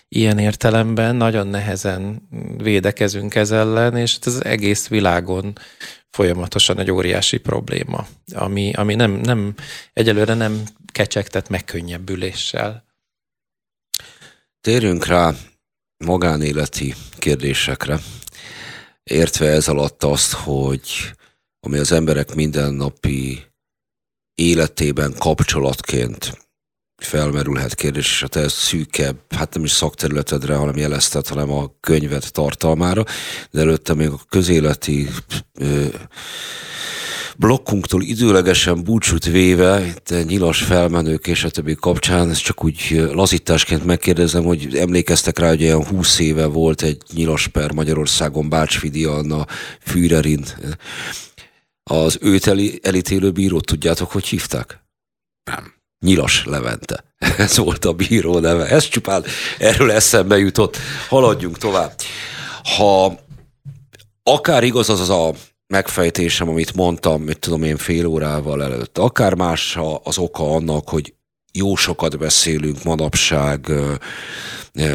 ilyen értelemben nagyon nehezen védekezünk ez ellen, és ez az egész világon folyamatosan egy óriási probléma, ami, ami nem, nem, egyelőre nem kecsegtet megkönnyebbüléssel. Térjünk rá magánéleti kérdésekre, értve ez alatt azt, hogy ami az emberek mindennapi életében kapcsolatként felmerülhet kérdés, és a te szűkebb, hát nem is szakterületedre, hanem jelezted, hanem a könyvet tartalmára, de előtte még a közéleti ö, blokkunktól időlegesen búcsút véve, itt nyilas felmenők és a többi kapcsán, ezt csak úgy lazításként megkérdezem, hogy emlékeztek rá, hogy olyan 20 éve volt egy nyilas per Magyarországon Bácsfidi Anna Führerin az őt elítélő bírót tudjátok, hogy hívták? Nem. Nyilas Levente. Ez volt a bíró neve. Ez csupán erről eszembe jutott. Haladjunk tovább. Ha akár igaz az az a megfejtésem, amit mondtam, mit tudom én fél órával előtt, akár más az oka annak, hogy jó sokat beszélünk manapság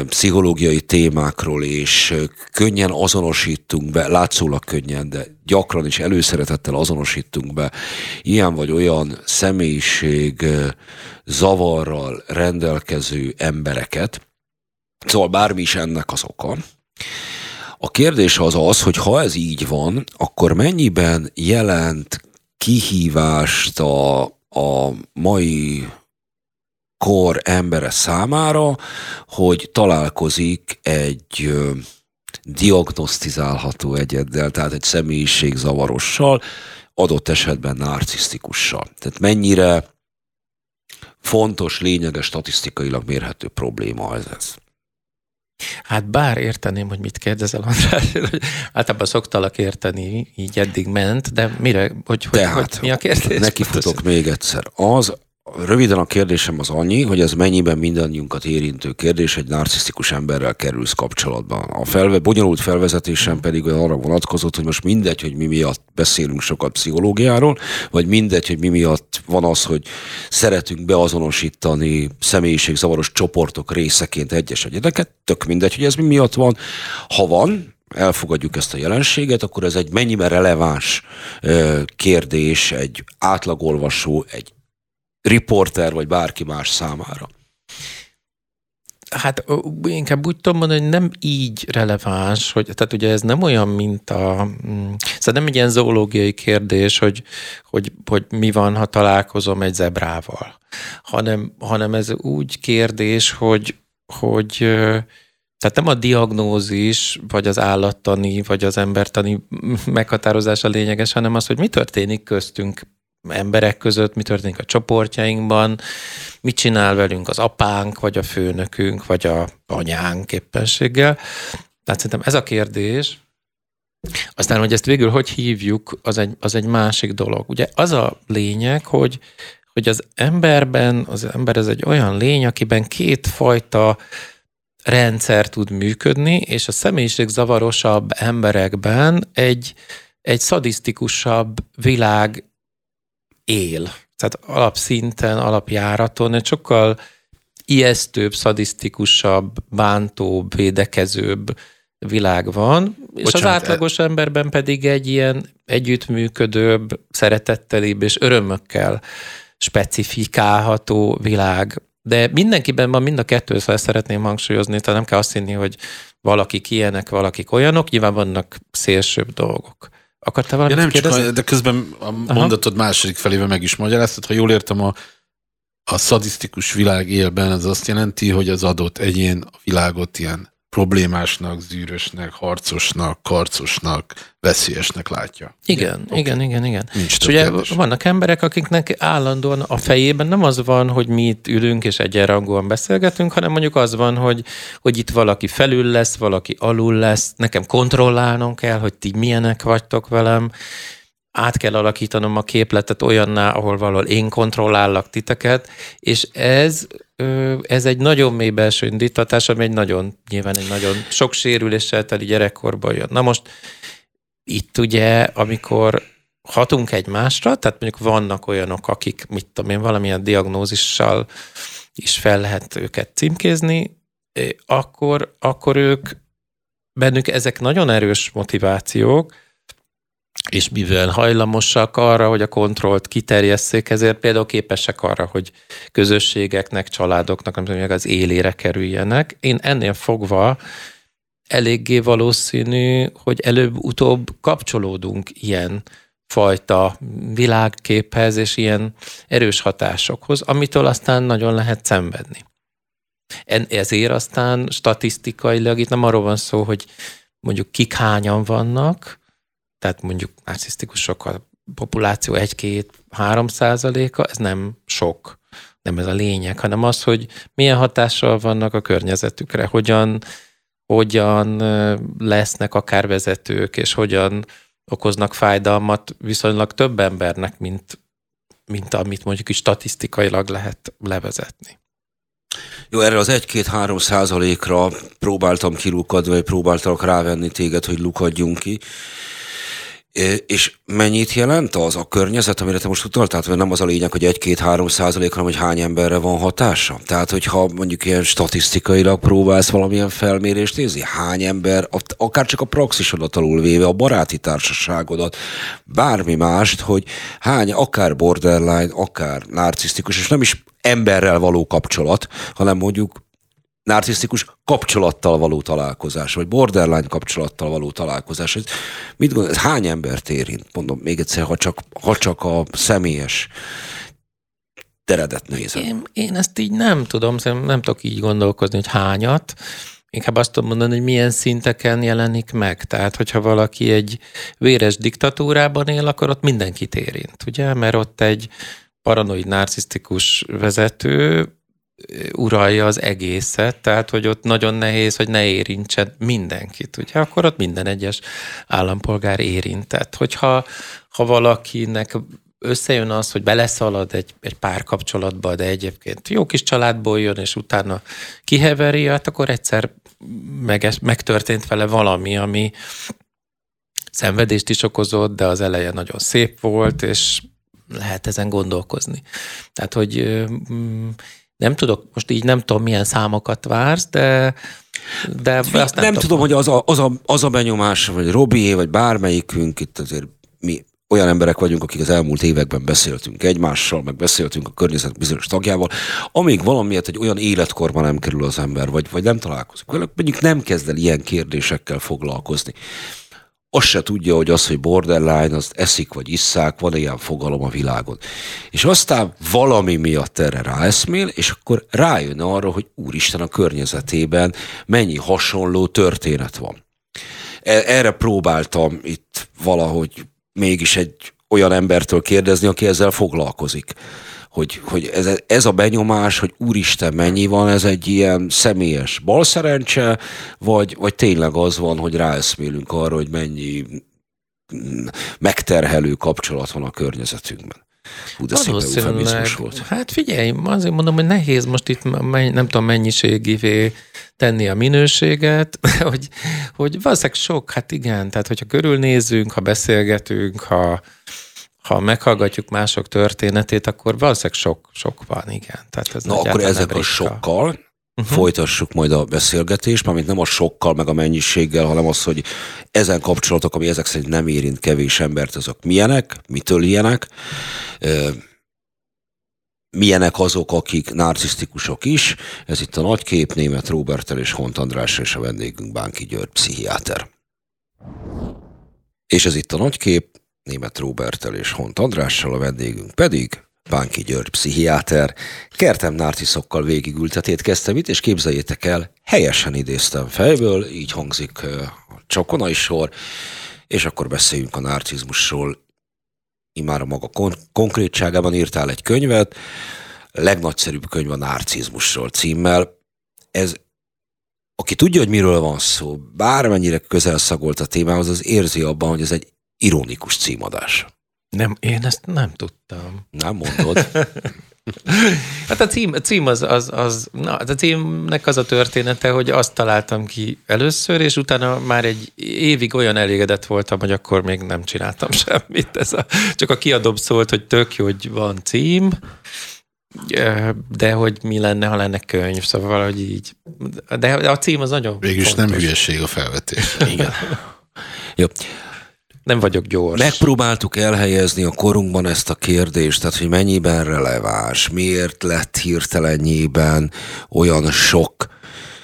pszichológiai témákról, és könnyen azonosítunk be, látszólag könnyen, de gyakran is előszeretettel azonosítunk be ilyen vagy olyan személyiség zavarral rendelkező embereket, szóval bármi is ennek az oka. A kérdés az az, hogy ha ez így van, akkor mennyiben jelent kihívást a, a mai kor embere számára, hogy találkozik egy diagnosztizálható egyeddel, tehát egy személyiségzavarossal, adott esetben narcisztikussal. Tehát mennyire fontos, lényeges, statisztikailag mérhető probléma ez. ez. Hát bár érteném, hogy mit kérdezel, András, hogy általában szoktalak érteni, így eddig ment, de mire, hogy, hogy, Tehát, hogy mi a kérdés? Neki futok még egyszer. Az, Röviden a kérdésem az annyi, hogy ez mennyiben mindannyiunkat érintő kérdés, egy narcisztikus emberrel kerülsz kapcsolatban. A felve, bonyolult felvezetésem pedig arra vonatkozott, hogy most mindegy, hogy mi miatt beszélünk sokat pszichológiáról, vagy mindegy, hogy mi miatt van az, hogy szeretünk beazonosítani személyiségzavaros csoportok részeként egyes egyedeket, tök mindegy, hogy ez mi miatt van. Ha van, elfogadjuk ezt a jelenséget, akkor ez egy mennyiben releváns kérdés egy átlagolvasó, egy riporter vagy bárki más számára? Hát inkább úgy tudom mondani, hogy nem így releváns, hogy tehát ugye ez nem olyan, mint a... Mm, szóval nem egy ilyen zoológiai kérdés, hogy, hogy, hogy mi van, ha találkozom egy zebrával, hanem, hanem ez úgy kérdés, hogy, hogy tehát nem a diagnózis, vagy az állattani, vagy az embertani meghatározása lényeges, hanem az, hogy mi történik köztünk emberek között, mi történik a csoportjainkban, mit csinál velünk az apánk, vagy a főnökünk, vagy a anyánk éppenséggel. Tehát szerintem ez a kérdés, aztán, hogy ezt végül hogy hívjuk, az egy, az egy másik dolog. Ugye az a lényeg, hogy, hogy az emberben, az ember ez egy olyan lény, akiben kétfajta rendszer tud működni, és a személyiség zavarosabb emberekben egy, egy szadisztikusabb világ él. Tehát alapszinten, alapjáraton egy sokkal ijesztőbb, szadisztikusabb, bántóbb, védekezőbb világ van, és Bocsánat, az átlagos emberben pedig egy ilyen együttműködőbb, szeretettelibb és örömökkel specifikálható világ. De mindenkiben van mind a kettő, szóval ezt szeretném hangsúlyozni, tehát nem kell azt hinni, hogy valakik ilyenek, valakik olyanok, nyilván vannak szélsőbb dolgok. Akartál valamit ja, nem kérdezni? csak, de közben a mondatod Aha. második felével meg is magyaráztad, ha jól értem, a, a szadisztikus világ élben az azt jelenti, hogy az adott egyén a világot ilyen problémásnak, zűrösnek, harcosnak, karcosnak, veszélyesnek látja. Igen, okay. igen, igen, igen. Nincs és ugye vannak emberek, akiknek állandóan a fejében nem az van, hogy mi itt ülünk és egyenrangúan beszélgetünk, hanem mondjuk az van, hogy, hogy itt valaki felül lesz, valaki alul lesz, nekem kontrollálnom kell, hogy ti milyenek vagytok velem, át kell alakítanom a képletet olyanná, ahol valahol én kontrollállak titeket, és ez ez egy nagyon mély belső indítatás, ami egy nagyon, nyilván egy nagyon sok sérüléssel teli gyerekkorban jön. Na most itt ugye, amikor hatunk egymásra, tehát mondjuk vannak olyanok, akik, mit tudom én, valamilyen diagnózissal is fel lehet őket címkézni, akkor, akkor ők, bennük ezek nagyon erős motivációk, és mivel hajlamosak arra, hogy a kontrollt kiterjesszék, ezért például képesek arra, hogy közösségeknek, családoknak, nem az élére kerüljenek. Én ennél fogva eléggé valószínű, hogy előbb-utóbb kapcsolódunk ilyen fajta világképhez és ilyen erős hatásokhoz, amitől aztán nagyon lehet szenvedni. Ezért aztán statisztikailag itt nem arról van szó, hogy mondjuk kik hányan vannak, tehát mondjuk narcisztikusok a populáció 1-2-3 százaléka, ez nem sok, nem ez a lényeg, hanem az, hogy milyen hatással vannak a környezetükre, hogyan, hogyan lesznek akár vezetők, és hogyan okoznak fájdalmat viszonylag több embernek, mint, mint amit mondjuk is statisztikailag lehet levezetni. Jó, erre az 1-2-3 százalékra próbáltam kilukadni, vagy próbáltalak rávenni téged, hogy lukadjunk ki. És mennyit jelent az a környezet, amire te most utaltál? Mert nem az a lényeg, hogy egy-két-három százalék, hanem hogy hány emberre van hatása? Tehát, hogyha mondjuk ilyen statisztikailag próbálsz valamilyen felmérést nézni, hány ember, akár csak a praxisodat alul véve, a baráti társaságodat, bármi mást, hogy hány, akár borderline, akár narcisztikus, és nem is emberrel való kapcsolat, hanem mondjuk narcisztikus kapcsolattal való találkozás, vagy borderline kapcsolattal való találkozás. Ez, mit gondol, ez hány embert érint? Mondom még egyszer, ha csak, ha csak a személyes teredet nézem. Én, én ezt így nem tudom, nem tudok így gondolkozni, hogy hányat. Inkább azt tudom mondani, hogy milyen szinteken jelenik meg. Tehát, hogyha valaki egy véres diktatúrában él, akkor ott mindenkit érint, ugye? Mert ott egy paranoid narcisztikus vezető uralja az egészet, tehát hogy ott nagyon nehéz, hogy ne érintsen mindenkit, ugye? Akkor ott minden egyes állampolgár érintett. Hogyha ha valakinek összejön az, hogy beleszalad egy, egy párkapcsolatba, de egyébként jó kis családból jön, és utána kiheveri, hát akkor egyszer meg, megtörtént vele valami, ami szenvedést is okozott, de az eleje nagyon szép volt, és lehet ezen gondolkozni. Tehát, hogy nem tudok, most így nem tudom, milyen számokat vársz, de de azt nem, nem tudom, tudom, hogy az a, az, a, az a benyomás, vagy Robié, vagy bármelyikünk, itt azért mi olyan emberek vagyunk, akik az elmúlt években beszéltünk egymással, meg beszéltünk a környezet bizonyos tagjával, amíg valamiért egy olyan életkorban nem kerül az ember, vagy, vagy nem találkozik vele, mondjuk nem kezd el ilyen kérdésekkel foglalkozni azt se tudja, hogy az, hogy borderline, azt eszik vagy isszák, van ilyen fogalom a világon. És aztán valami miatt erre ráeszmél, és akkor rájön arra, hogy úristen a környezetében mennyi hasonló történet van. E, erre próbáltam itt valahogy mégis egy olyan embertől kérdezni, aki ezzel foglalkozik hogy, hogy ez, ez a benyomás, hogy úristen mennyi van, ez egy ilyen személyes balszerencse, vagy, vagy tényleg az van, hogy ráeszmélünk arra, hogy mennyi megterhelő kapcsolat van a környezetünkben. Hú, de eufemizmus volt. Hát figyelj, azért mondom, hogy nehéz most itt nem tudom mennyiségivé tenni a minőséget, hogy, hogy valószínűleg sok, hát igen, tehát hogyha körülnézünk, ha beszélgetünk, ha, ha meghallgatjuk mások történetét, akkor valószínűleg sok, sok van, igen. Tehát ez Na akkor ezek a sokkal, uh-huh. folytassuk majd a beszélgetést, mármint nem a sokkal, meg a mennyiséggel, hanem az, hogy ezen kapcsolatok, ami ezek szerint nem érint kevés embert, azok milyenek, mitől ilyenek, milyenek azok, akik narcisztikusok is. Ez itt a nagykép, német Robertel és Hont András és a vendégünk Bánki György, pszichiáter. És ez itt a nagykép, német Robertel és Hont Andrással, a vendégünk pedig Bánki György pszichiáter, kertem narciszokkal végigültetét kezdtem itt, és képzeljétek el, helyesen idéztem fejből, így hangzik a csakonai sor, és akkor beszéljünk a narcizmusról. Imára maga kon- konkrétságában írtál egy könyvet, a legnagyszerűbb könyv a narcizmusról címmel. Ez, aki tudja, hogy miről van szó, bármennyire közel szagolt a témához, az érzi abban, hogy ez egy ironikus címadás. Nem, én ezt nem tudtam. Nem mondod. hát a cím, a cím az, az, az, na, a címnek az a története, hogy azt találtam ki először, és utána már egy évig olyan elégedett voltam, hogy akkor még nem csináltam semmit. Ez a, csak a kiadóbb szólt, hogy tök jó, hogy van cím, de hogy mi lenne, ha lenne könyv, szóval valahogy így. De a cím az nagyon Végülis fontos. nem hülyeség a felvetés. Igen. jó. Nem vagyok gyors. Megpróbáltuk elhelyezni a korunkban ezt a kérdést, tehát hogy mennyiben releváns, miért lett hirtelenjében olyan sok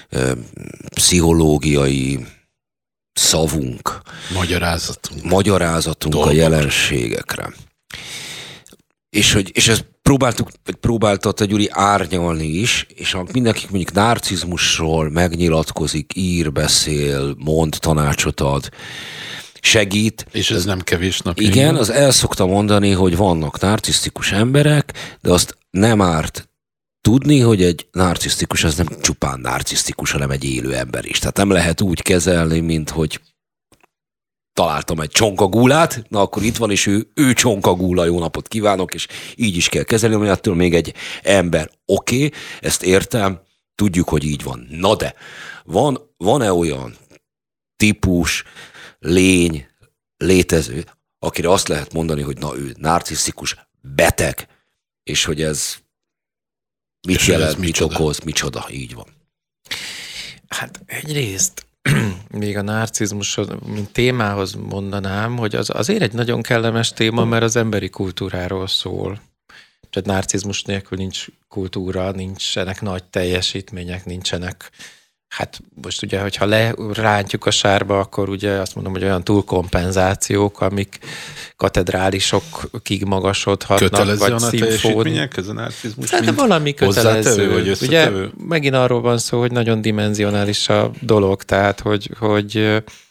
ö, pszichológiai szavunk, magyarázatunk, magyarázatunk a jelenségekre. És, hogy, és ezt próbáltuk, próbáltat a Gyuri árnyalni is, és mindenki mondjuk narcizmusról megnyilatkozik, ír, beszél, mond, tanácsot ad, segít. És ez nem kevés nap. Igen, az el szokta mondani, hogy vannak narcisztikus emberek, de azt nem árt tudni, hogy egy narcisztikus az nem csupán narcisztikus, hanem egy élő ember is. Tehát nem lehet úgy kezelni, mint hogy találtam egy csonkagúlát, na akkor itt van, és ő, ő csonkagúla, jó napot kívánok, és így is kell kezelni, mert attól még egy ember. Oké, okay, ezt értem, tudjuk, hogy így van. Na de, van, van-e olyan típus, lény, létező, akire azt lehet mondani, hogy na ő narcisztikus, beteg, és hogy ez mit és jelent, ez mit micsoda? okoz, micsoda, így van. Hát egyrészt még a narcizmus, mint témához mondanám, hogy az azért egy nagyon kellemes téma, mert az emberi kultúráról szól. Tehát narcizmus nélkül nincs kultúra, nincsenek nagy teljesítmények, nincsenek hát most ugye, hogyha lerántjuk a sárba, akkor ugye azt mondom, hogy olyan túlkompenzációk, amik katedrálisokig magasodhatnak, Kötelező vagy szimfóni. ez a narcizmus? Hát, de valami kötelező. Vagy ugye megint arról van szó, hogy nagyon dimenzionális a dolog, tehát hogy, hogy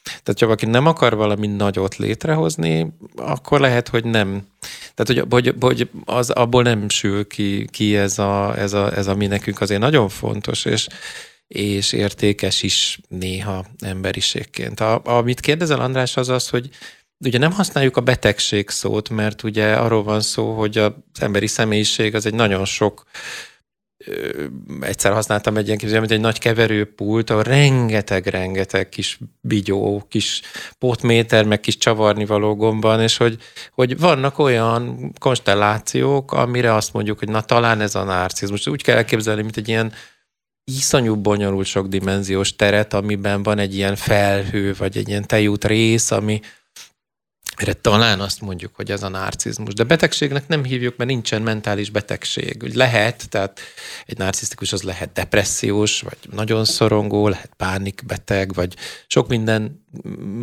tehát, ha valaki nem akar valami nagyot létrehozni, akkor lehet, hogy nem. Tehát, hogy, hogy, hogy az, abból nem sül ki, ki ez, a, ez, a, ez, ami nekünk azért nagyon fontos, és és értékes is néha emberiségként. A, amit kérdezel András az az, hogy ugye nem használjuk a betegség szót, mert ugye arról van szó, hogy az emberi személyiség az egy nagyon sok egyszer használtam egy ilyen képzelőt, egy nagy keverőpult, a rengeteg-rengeteg kis bigyó, kis potméter, meg kis csavarnivaló gomban, és hogy, hogy vannak olyan konstellációk, amire azt mondjuk, hogy na talán ez a narcizmus. Úgy kell elképzelni, mint egy ilyen iszonyú bonyolult sok dimenziós teret, amiben van egy ilyen felhő, vagy egy ilyen tejút rész, ami erre talán azt mondjuk, hogy ez a narcizmus. De betegségnek nem hívjuk, mert nincsen mentális betegség. Úgy lehet, tehát egy narcisztikus az lehet depressziós, vagy nagyon szorongó, lehet pánikbeteg, vagy sok minden,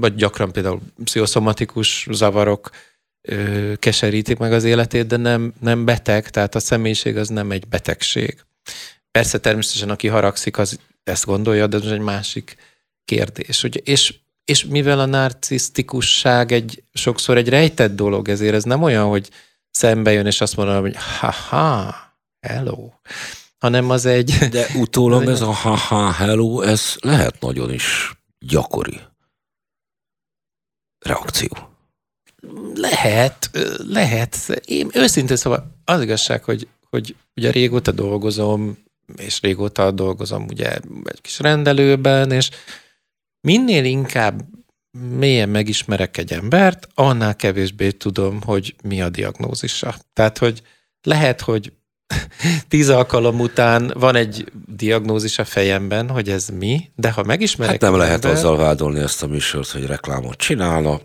vagy gyakran például pszichoszomatikus zavarok ö, keserítik meg az életét, de nem, nem beteg, tehát a személyiség az nem egy betegség. Persze természetesen, aki haragszik, az ezt gondolja, de ez egy másik kérdés. Ugye? És, és mivel a narcisztikusság egy, sokszor egy rejtett dolog, ezért ez nem olyan, hogy szembe jön, és azt mondom, hogy ha-ha, hello, hanem az egy... De utólag ez a ha-ha, hello, ez lehet nagyon is gyakori reakció lehet, lehet. Én őszintén szóval az igazság, hogy, hogy ugye régóta dolgozom, és régóta dolgozom ugye egy kis rendelőben, és minél inkább mélyen megismerek egy embert, annál kevésbé tudom, hogy mi a diagnózisa. Tehát, hogy lehet, hogy tíz alkalom után van egy diagnózis a fejemben, hogy ez mi, de ha megismerek... Hát nem lehet ember... azzal vádolni ezt a műsort, hogy reklámot csinálna.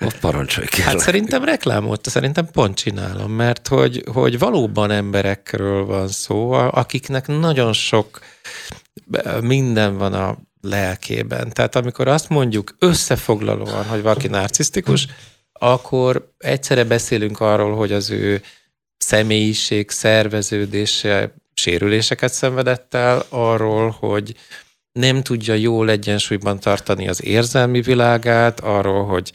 Ott parancsolj kérlek. Hát szerintem reklámot, szerintem pont csinálom, mert hogy, hogy valóban emberekről van szó, akiknek nagyon sok minden van a lelkében. Tehát amikor azt mondjuk összefoglalóan, hogy valaki narcisztikus, akkor egyszerre beszélünk arról, hogy az ő személyiség, szerveződése sérüléseket szenvedett el, arról, hogy nem tudja jól egyensúlyban tartani az érzelmi világát, arról, hogy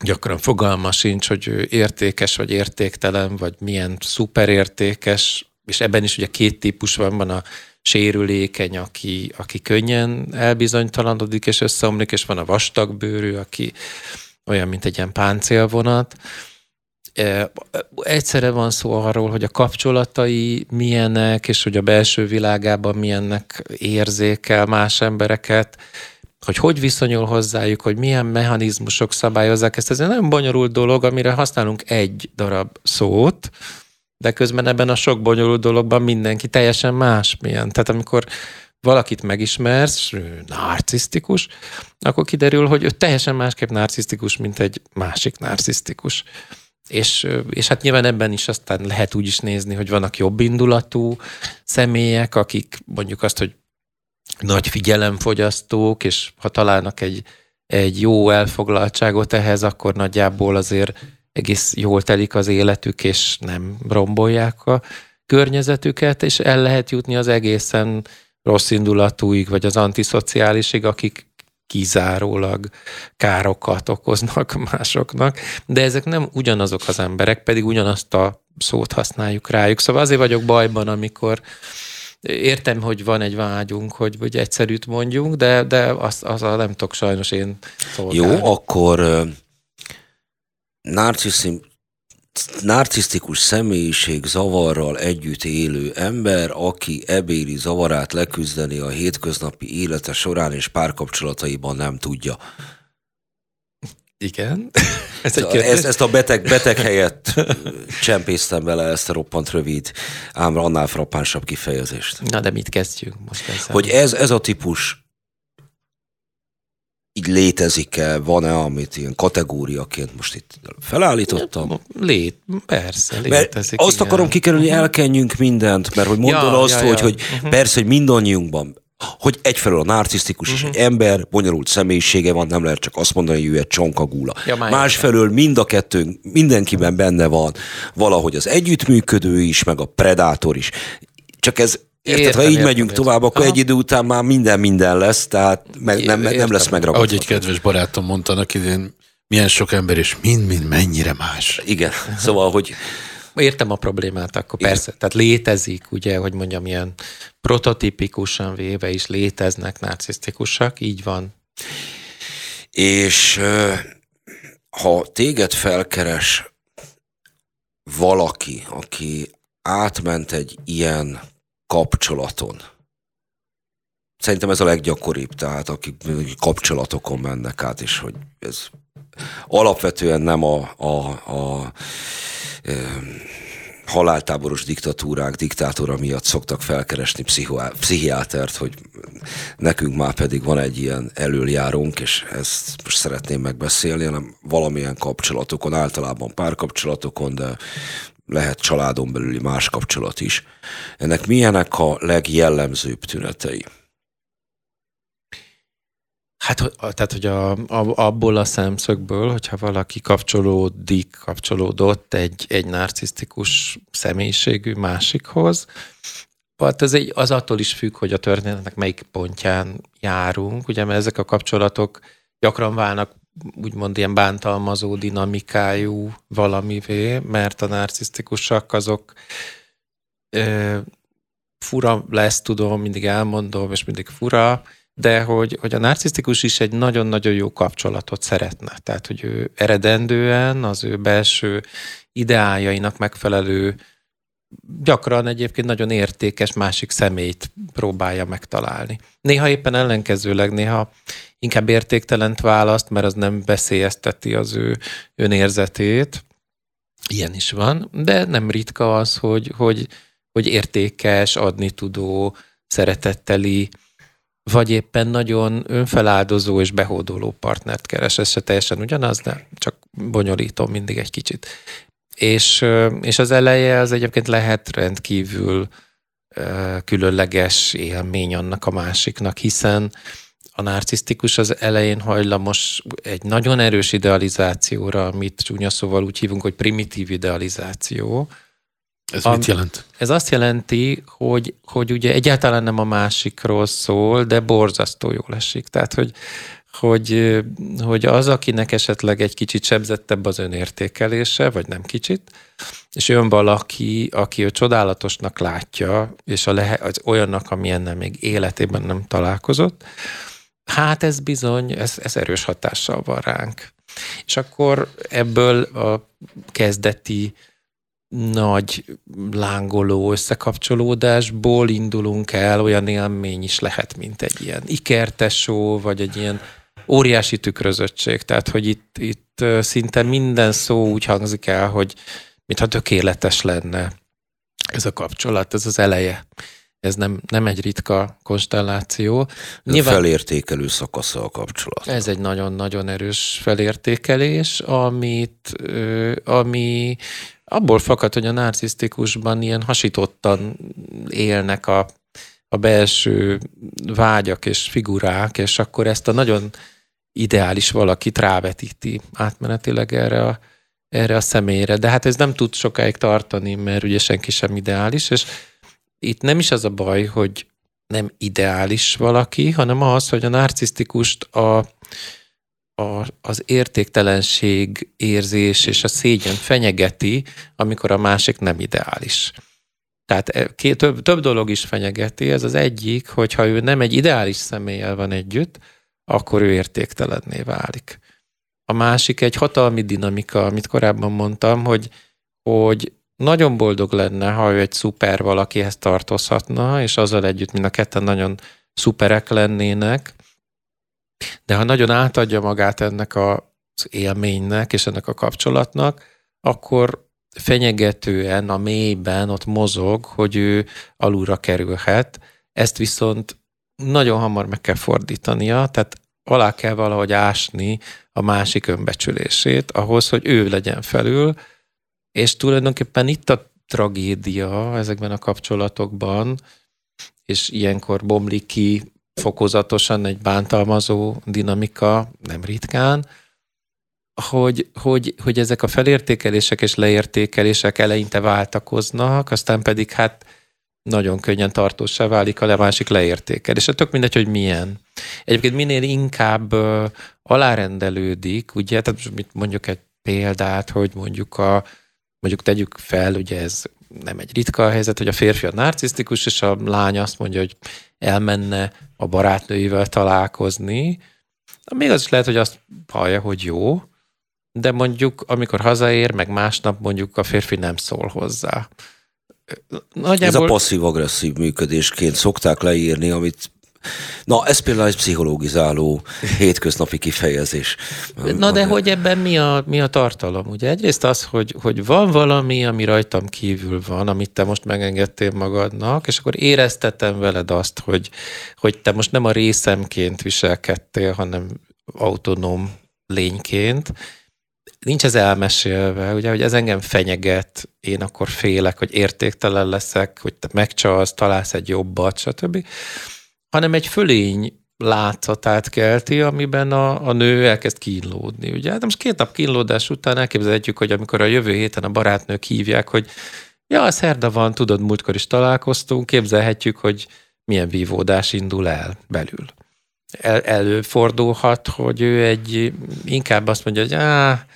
gyakran fogalma sincs, hogy ő értékes vagy értéktelen, vagy milyen szuperértékes, és ebben is ugye két típus van, van a sérülékeny, aki, aki könnyen elbizonytalanodik és összeomlik, és van a vastagbőrű, aki olyan, mint egy ilyen páncélvonat. Egyszerre van szó arról, hogy a kapcsolatai milyenek, és hogy a belső világában milyennek érzékel más embereket, hogy hogy viszonyul hozzájuk, hogy milyen mechanizmusok szabályozzák ezt. Ez egy nagyon bonyolult dolog, amire használunk egy darab szót, de közben ebben a sok bonyolult dologban mindenki teljesen más milyen. Tehát amikor valakit megismersz, narcisztikus, akkor kiderül, hogy ő teljesen másképp narcisztikus, mint egy másik narcisztikus. És, és hát nyilván ebben is aztán lehet úgy is nézni, hogy vannak jobb indulatú személyek, akik mondjuk azt, hogy nagy figyelemfogyasztók, és ha találnak egy, egy jó elfoglaltságot ehhez, akkor nagyjából azért egész jól telik az életük, és nem rombolják a környezetüket, és el lehet jutni az egészen rossz indulatúig, vagy az antiszociálisig, akik kizárólag károkat okoznak másoknak, de ezek nem ugyanazok az emberek, pedig ugyanazt a szót használjuk rájuk. Szóval azért vagyok bajban, amikor értem, hogy van egy vágyunk, hogy, hogy egyszerűt mondjunk, de, de azt, az a nem tudok sajnos én szolgálni. Jó, akkor narciszim, narcisztikus személyiség zavarral együtt élő ember, aki ebéli zavarát leküzdeni a hétköznapi élete során és párkapcsolataiban nem tudja. Igen. Ez egy ezt, ezt a beteg, beteg helyett csempésztem bele ezt a roppant rövid, ám annál frappánsabb kifejezést. Na de mit kezdjünk most ezzel? Hogy ez, ez a típus így létezik-e, van-e, amit ilyen kategóriaként most itt felállítottam? Lét, persze, létezik. Mert azt igen. akarom kikerülni, uh-huh. elkenjünk mindent, mert hogy mondod ja, azt, ja, hogy, ja. hogy uh-huh. persze, hogy mindannyiunkban hogy egyfelől a narcisztikus uh-huh. és egy ember, bonyolult személyisége van, nem lehet csak azt mondani, hogy ő egy csonkagula. Ja, Másfelől mind a kettő, mindenkiben benne van valahogy az együttműködő is, meg a predátor is. Csak ez Érted, értem, ha így értem, megyünk értem. tovább, akkor Aha. egy idő után már minden minden lesz, tehát meg, nem, nem lesz megragadva. Ahogy egy kedves barátom mondta annak idén, milyen sok ember, és mind-mind mennyire más. Igen, szóval, hogy... Értem a problémát, akkor Igen. persze. Tehát létezik, ugye, hogy mondjam, ilyen prototipikusan véve is léteznek narcisztikusak, így van. És ha téged felkeres valaki, aki átment egy ilyen kapcsolaton. Szerintem ez a leggyakoribb, tehát akik kapcsolatokon mennek át, és hogy ez alapvetően nem a, a, a, a haláltáboros diktatúrák diktátora miatt szoktak felkeresni pszichiátert, hogy nekünk már pedig van egy ilyen előjárónk, és ezt most szeretném megbeszélni, hanem valamilyen kapcsolatokon, általában párkapcsolatokon, de lehet családon belüli más kapcsolat is. Ennek milyenek a legjellemzőbb tünetei? Hát, tehát, hogy a, abból a szemszögből, hogyha valaki kapcsolódik, kapcsolódott egy, egy narcisztikus személyiségű másikhoz, hát ez egy, az attól is függ, hogy a történetnek melyik pontján járunk, ugye, mert ezek a kapcsolatok gyakran válnak úgymond ilyen bántalmazó dinamikájú valamivé, mert a narcisztikusak azok ö, fura lesz, tudom, mindig elmondom, és mindig fura, de hogy, hogy a narcisztikus is egy nagyon-nagyon jó kapcsolatot szeretne. Tehát, hogy ő eredendően az ő belső ideájainak megfelelő, gyakran egyébként nagyon értékes másik személyt próbálja megtalálni. Néha éppen ellenkezőleg, néha inkább értéktelent választ, mert az nem veszélyezteti az ő önérzetét. Ilyen is van, de nem ritka az, hogy, hogy, hogy értékes, adni tudó, szeretetteli, vagy éppen nagyon önfeláldozó és behódoló partnert keres. Ez se teljesen ugyanaz, de csak bonyolítom mindig egy kicsit. És, és az eleje az egyébként lehet rendkívül különleges élmény annak a másiknak, hiszen a narcisztikus az elején hajlamos egy nagyon erős idealizációra, amit csúnya szóval úgy hívunk, hogy primitív idealizáció, ez mit jelent? Ez azt jelenti, hogy, hogy ugye egyáltalán nem a másikról szól, de borzasztó jól esik. Tehát, hogy, hogy, hogy az, akinek esetleg egy kicsit sebzettebb az önértékelése, vagy nem kicsit, és jön valaki, aki ő csodálatosnak látja, és a lehe, az olyannak, amilyennel még életében nem találkozott, hát ez bizony, ez, ez erős hatással van ránk. És akkor ebből a kezdeti nagy lángoló összekapcsolódásból indulunk el, olyan élmény is lehet, mint egy ilyen ikertesó, vagy egy ilyen óriási tükrözöttség. Tehát, hogy itt, itt szinte minden szó úgy hangzik el, hogy mintha tökéletes lenne ez a kapcsolat, ez az eleje. Ez nem, nem egy ritka konstelláció. Nyilván, felértékelő szakasza a kapcsolat. Ez egy nagyon-nagyon erős felértékelés, amit, ami abból fakad, hogy a narcisztikusban ilyen hasítottan élnek a, a belső vágyak és figurák, és akkor ezt a nagyon ideális valakit rávetíti átmenetileg erre a, erre a személyre. De hát ez nem tud sokáig tartani, mert ugye senki sem ideális, és itt nem is az a baj, hogy nem ideális valaki, hanem az, hogy a narcisztikust a, a, az értéktelenség érzés és a szégyen fenyegeti, amikor a másik nem ideális. Tehát e, két, több, több dolog is fenyegeti. Ez az egyik, hogy ha ő nem egy ideális személlyel van együtt, akkor ő értéktelenné válik. A másik egy hatalmi dinamika, amit korábban mondtam, hogy, hogy nagyon boldog lenne, ha ő egy szuper valakihez tartozhatna, és azzal együtt mind a ketten nagyon szuperek lennének, de ha nagyon átadja magát ennek az élménynek és ennek a kapcsolatnak, akkor fenyegetően a mélyben ott mozog, hogy ő alulra kerülhet. Ezt viszont nagyon hamar meg kell fordítania, tehát alá kell valahogy ásni a másik önbecsülését, ahhoz, hogy ő legyen felül, és tulajdonképpen itt a tragédia ezekben a kapcsolatokban, és ilyenkor bomlik ki fokozatosan egy bántalmazó dinamika, nem ritkán, hogy, hogy, hogy ezek a felértékelések és leértékelések eleinte váltakoznak, aztán pedig hát nagyon könnyen tartósá válik a másik leértékelés. Tök mindegy, hogy milyen. Egyébként minél inkább alárendelődik, ugye, tehát mit mondjuk egy példát, hogy mondjuk a, mondjuk tegyük fel, ugye ez nem egy ritka helyzet, hogy a férfi a narcisztikus, és a lány azt mondja, hogy elmenne a barátnőivel találkozni, még az is lehet, hogy azt hallja, hogy jó, de mondjuk amikor hazaér, meg másnap mondjuk a férfi nem szól hozzá. Nagyjából... Ez a passzív-agresszív működésként szokták leírni, amit Na, ez például egy pszichológizáló hétköznapi kifejezés. Na de hogy ebben mi a, mi a tartalom? Ugye egyrészt az, hogy, hogy van valami, ami rajtam kívül van, amit te most megengedtél magadnak, és akkor éreztetem veled azt, hogy, hogy te most nem a részemként viselkedtél, hanem autonóm lényként, nincs ez elmesélve, ugye, hogy ez engem fenyeget, én akkor félek, hogy értéktelen leszek, hogy te megcsalsz, találsz egy jobbat, stb hanem egy fölény látszatát kelti, amiben a, a nő elkezd kínlódni. Ugye? Hát most két nap kínlódás után elképzelhetjük, hogy amikor a jövő héten a barátnők hívják, hogy ja, a szerda van, tudod, múltkor is találkoztunk, képzelhetjük, hogy milyen vívódás indul el belül. El, előfordulhat, hogy ő egy, inkább azt mondja, hogy á,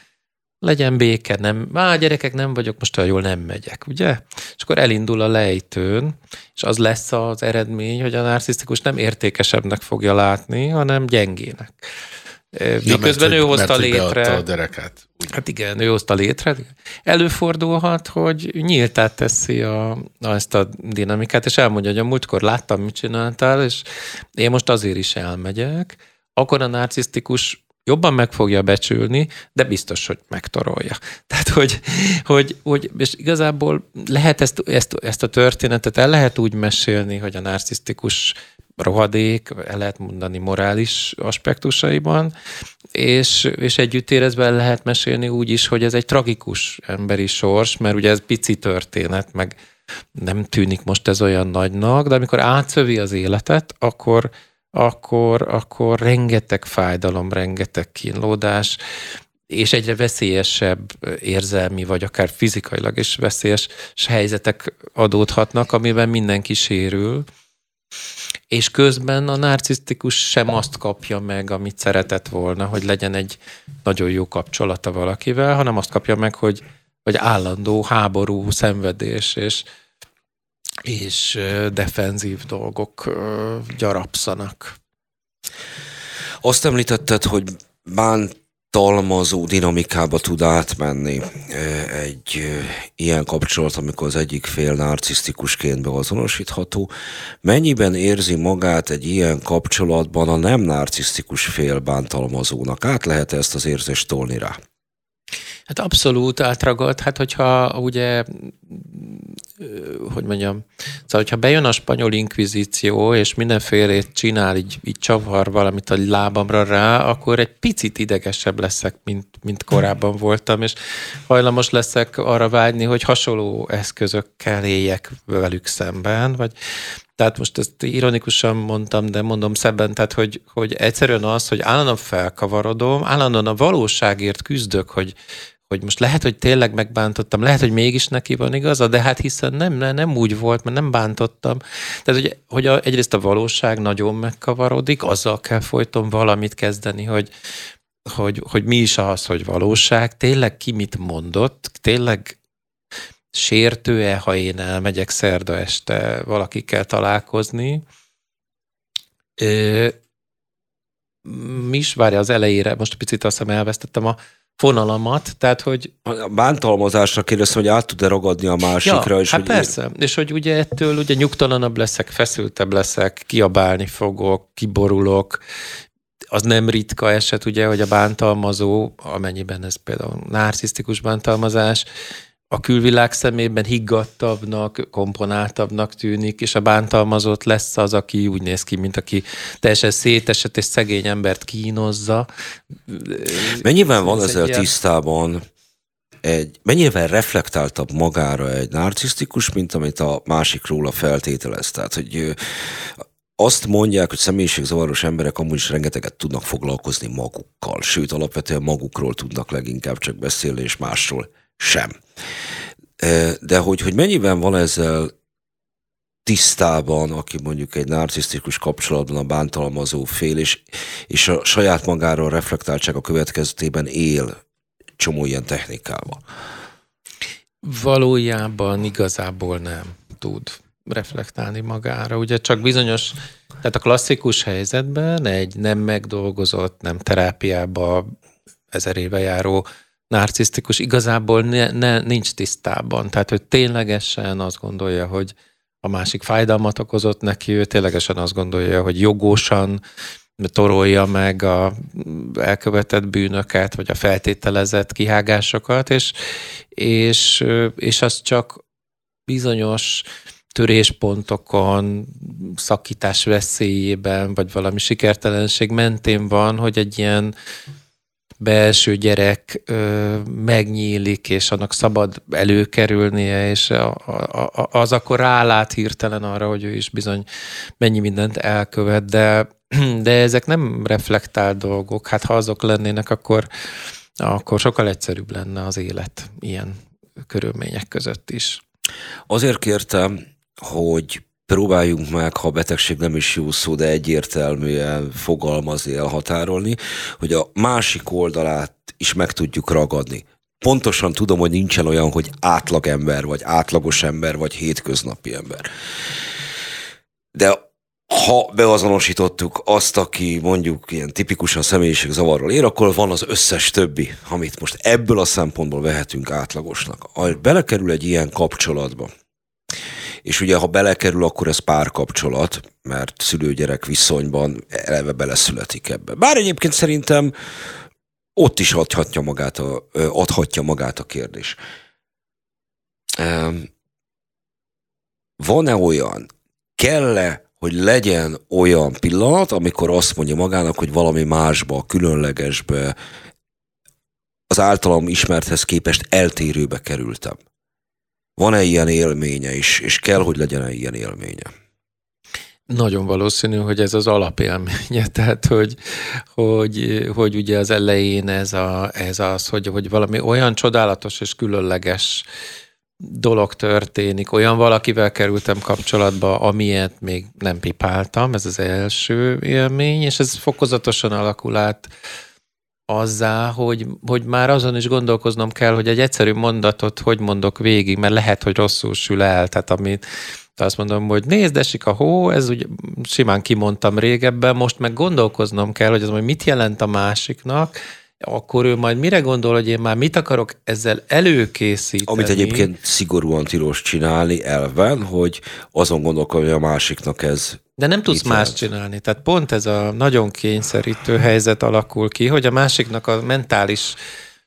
legyen béke, nem, á, gyerekek, nem vagyok, most olyan jól nem megyek, ugye? És akkor elindul a lejtőn, és az lesz az eredmény, hogy a narcisztikus nem értékesebbnek fogja látni, hanem gyengének. Miközben ja, ő hozta mert, létre. a derekát. Hát igen, ő hozta létre. Előfordulhat, hogy nyíltát teszi a, a, ezt a dinamikát, és elmondja, hogy a múltkor láttam, mit csináltál, és én most azért is elmegyek. Akkor a narcisztikus jobban meg fogja becsülni, de biztos, hogy megtorolja. Tehát, hogy, hogy, hogy és igazából lehet ezt, ezt, ezt a történetet el lehet úgy mesélni, hogy a narcisztikus rohadék, el lehet mondani morális aspektusaiban, és, és együtt érezben lehet mesélni úgy is, hogy ez egy tragikus emberi sors, mert ugye ez pici történet, meg nem tűnik most ez olyan nagynak, de amikor átszövi az életet, akkor, akkor, akkor rengeteg fájdalom, rengeteg kínlódás, és egyre veszélyesebb érzelmi, vagy akár fizikailag is veszélyes helyzetek adódhatnak, amiben mindenki sérül, és közben a narcisztikus sem azt kapja meg, amit szeretett volna, hogy legyen egy nagyon jó kapcsolata valakivel, hanem azt kapja meg, hogy, hogy állandó háború, szenvedés és, és defenzív dolgok gyarapszanak. Azt említetted, hogy bánt talmazó dinamikába tud átmenni egy ilyen kapcsolat, amikor az egyik fél narcisztikusként beazonosítható. Mennyiben érzi magát egy ilyen kapcsolatban a nem narcisztikus fél bántalmazónak? Át lehet ezt az érzést tolni rá? Hát abszolút átragadt. Hát hogyha ugye hogy mondjam, szóval hogyha bejön a spanyol inkvizíció, és mindenfélét csinál, így, így csavar valamit a lábamra rá, akkor egy picit idegesebb leszek, mint, mint korábban voltam, és hajlamos leszek arra vágyni, hogy hasonló eszközökkel éljek velük szemben, vagy tehát most ezt ironikusan mondtam, de mondom szebben, tehát hogy, hogy egyszerűen az, hogy állandóan felkavarodom, állandóan a valóságért küzdök, hogy, hogy most lehet, hogy tényleg megbántottam, lehet, hogy mégis neki van igaza, de hát hiszen nem, nem, úgy volt, mert nem bántottam. Tehát, hogy, hogy a, egyrészt a valóság nagyon megkavarodik, azzal kell folyton valamit kezdeni, hogy, hogy, hogy mi is az, hogy valóság, tényleg ki mit mondott, tényleg sértő-e, ha én elmegyek szerda este valakikkel találkozni. mi is várja az elejére, most picit azt hiszem elvesztettem a fonalamat, tehát hogy... A bántalmazásra kérdeztem, hogy át tud-e ragadni a másikra. Ja, és hát hogy persze, én... és hogy ugye ettől ugye nyugtalanabb leszek, feszültebb leszek, kiabálni fogok, kiborulok, az nem ritka eset, ugye, hogy a bántalmazó, amennyiben ez például narcisztikus bántalmazás, a külvilág szemében higgadtabbnak, komponáltabbnak tűnik, és a bántalmazott lesz az, aki úgy néz ki, mint aki teljesen szétesett és szegény embert kínozza. Mennyiben van Ez ezzel ilyen... tisztában egy, mennyivel reflektáltabb magára egy narcisztikus, mint amit a másik róla feltételez. Tehát, hogy azt mondják, hogy személyiségzavaros emberek amúgy is rengeteget tudnak foglalkozni magukkal, sőt, alapvetően magukról tudnak leginkább csak beszélni, és másról sem. De hogy, hogy mennyiben van ezzel tisztában, aki mondjuk egy narcisztikus kapcsolatban a bántalmazó fél, és, és a saját magáról reflektáltság a következtében él csomó ilyen technikával. Valójában igazából nem tud reflektálni magára. Ugye csak bizonyos, tehát a klasszikus helyzetben egy nem megdolgozott, nem terápiába ezer éve járó narcisztikus igazából ne, ne, nincs tisztában. Tehát, hogy ténylegesen azt gondolja, hogy a másik fájdalmat okozott neki, ő ténylegesen azt gondolja, hogy jogosan torolja meg a elkövetett bűnöket, vagy a feltételezett kihágásokat, és, és, és az csak bizonyos töréspontokon, szakítás veszélyében, vagy valami sikertelenség mentén van, hogy egy ilyen belső gyerek ö, megnyílik, és annak szabad előkerülnie, és a, a, az akkor rálát hirtelen arra, hogy ő is bizony mennyi mindent elkövet, de, de ezek nem reflektált dolgok. Hát ha azok lennének, akkor, akkor sokkal egyszerűbb lenne az élet ilyen körülmények között is. Azért kértem, hogy próbáljunk meg, ha betegség nem is jó szó, de egyértelműen fogalmazni, elhatárolni, hogy a másik oldalát is meg tudjuk ragadni. pontosan tudom, hogy nincsen olyan, hogy átlagember, vagy átlagos ember, vagy hétköznapi ember. De ha beazonosítottuk azt, aki mondjuk ilyen tipikusan személyiségzavarral ér, akkor van az összes többi, amit most ebből a szempontból vehetünk átlagosnak. Ha belekerül egy ilyen kapcsolatba, és ugye ha belekerül, akkor ez párkapcsolat, mert szülő-gyerek viszonyban eleve beleszületik ebbe. Bár egyébként szerintem ott is adhatja magát a, adhatja magát a kérdés. Van-e olyan, kell-e, hogy legyen olyan pillanat, amikor azt mondja magának, hogy valami másba, különlegesbe, az általam ismerthez képest eltérőbe kerültem? Van-e ilyen élménye is, és kell, hogy legyen-e ilyen élménye? Nagyon valószínű, hogy ez az alapélménye, tehát hogy, hogy, hogy ugye az elején ez, a, ez az, hogy, hogy valami olyan csodálatos és különleges dolog történik, olyan valakivel kerültem kapcsolatba, amilyet még nem pipáltam, ez az első élmény, és ez fokozatosan alakul át azzá, hogy, hogy már azon is gondolkoznom kell, hogy egy egyszerű mondatot hogy mondok végig, mert lehet, hogy rosszul sül el, tehát amit azt mondom, hogy nézd, esik a hó, ez úgy simán kimondtam régebben, most meg gondolkoznom kell, hogy az majd mit jelent a másiknak, akkor ő majd mire gondol, hogy én már mit akarok ezzel előkészíteni? Amit egyébként szigorúan tilos csinálni elven, hogy azon gondolkodni, hogy a másiknak ez de nem tudsz más csinálni. Tehát pont ez a nagyon kényszerítő helyzet alakul ki, hogy a másiknak a mentális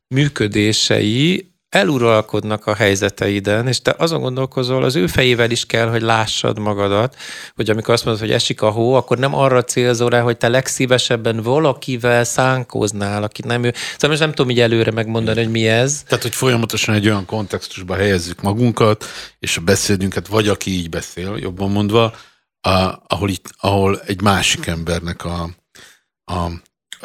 működései eluralkodnak a helyzeteiden, és te azon gondolkozol, az ő fejével is kell, hogy lássad magadat, hogy amikor azt mondod, hogy esik a hó, akkor nem arra célzol rá, hogy te legszívesebben valakivel szánkóznál, aki nem ő. Szóval most nem tudom így előre megmondani, hogy mi ez. Tehát, hogy folyamatosan egy olyan kontextusba helyezzük magunkat, és a beszédünket, vagy aki így beszél, jobban mondva, a, ahol, itt, ahol egy másik embernek a, a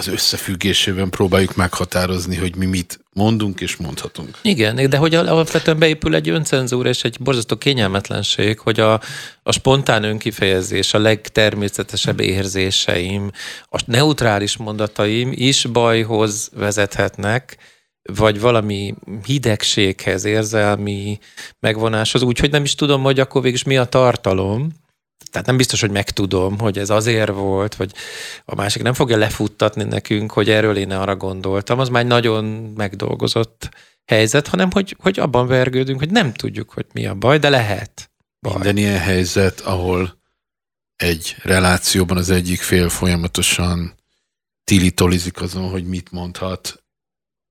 az összefüggésében próbáljuk meghatározni, hogy mi mit mondunk és mondhatunk. Igen, de hogy alapvetően beépül egy öncenzúra és egy borzasztó kényelmetlenség, hogy a, a spontán önkifejezés, a legtermészetesebb érzéseim, a neutrális mondataim is bajhoz vezethetnek, vagy valami hidegséghez, érzelmi megvonáshoz, úgyhogy nem is tudom, hogy akkor végig mi a tartalom, tehát nem biztos, hogy megtudom, hogy ez azért volt, vagy a másik nem fogja lefuttatni nekünk, hogy erről én arra gondoltam. Az már nagyon megdolgozott helyzet, hanem hogy, hogy abban vergődünk, hogy nem tudjuk, hogy mi a baj, de lehet. Baj. Minden ilyen helyzet, ahol egy relációban az egyik fél folyamatosan tilitolizik azon, hogy mit mondhat,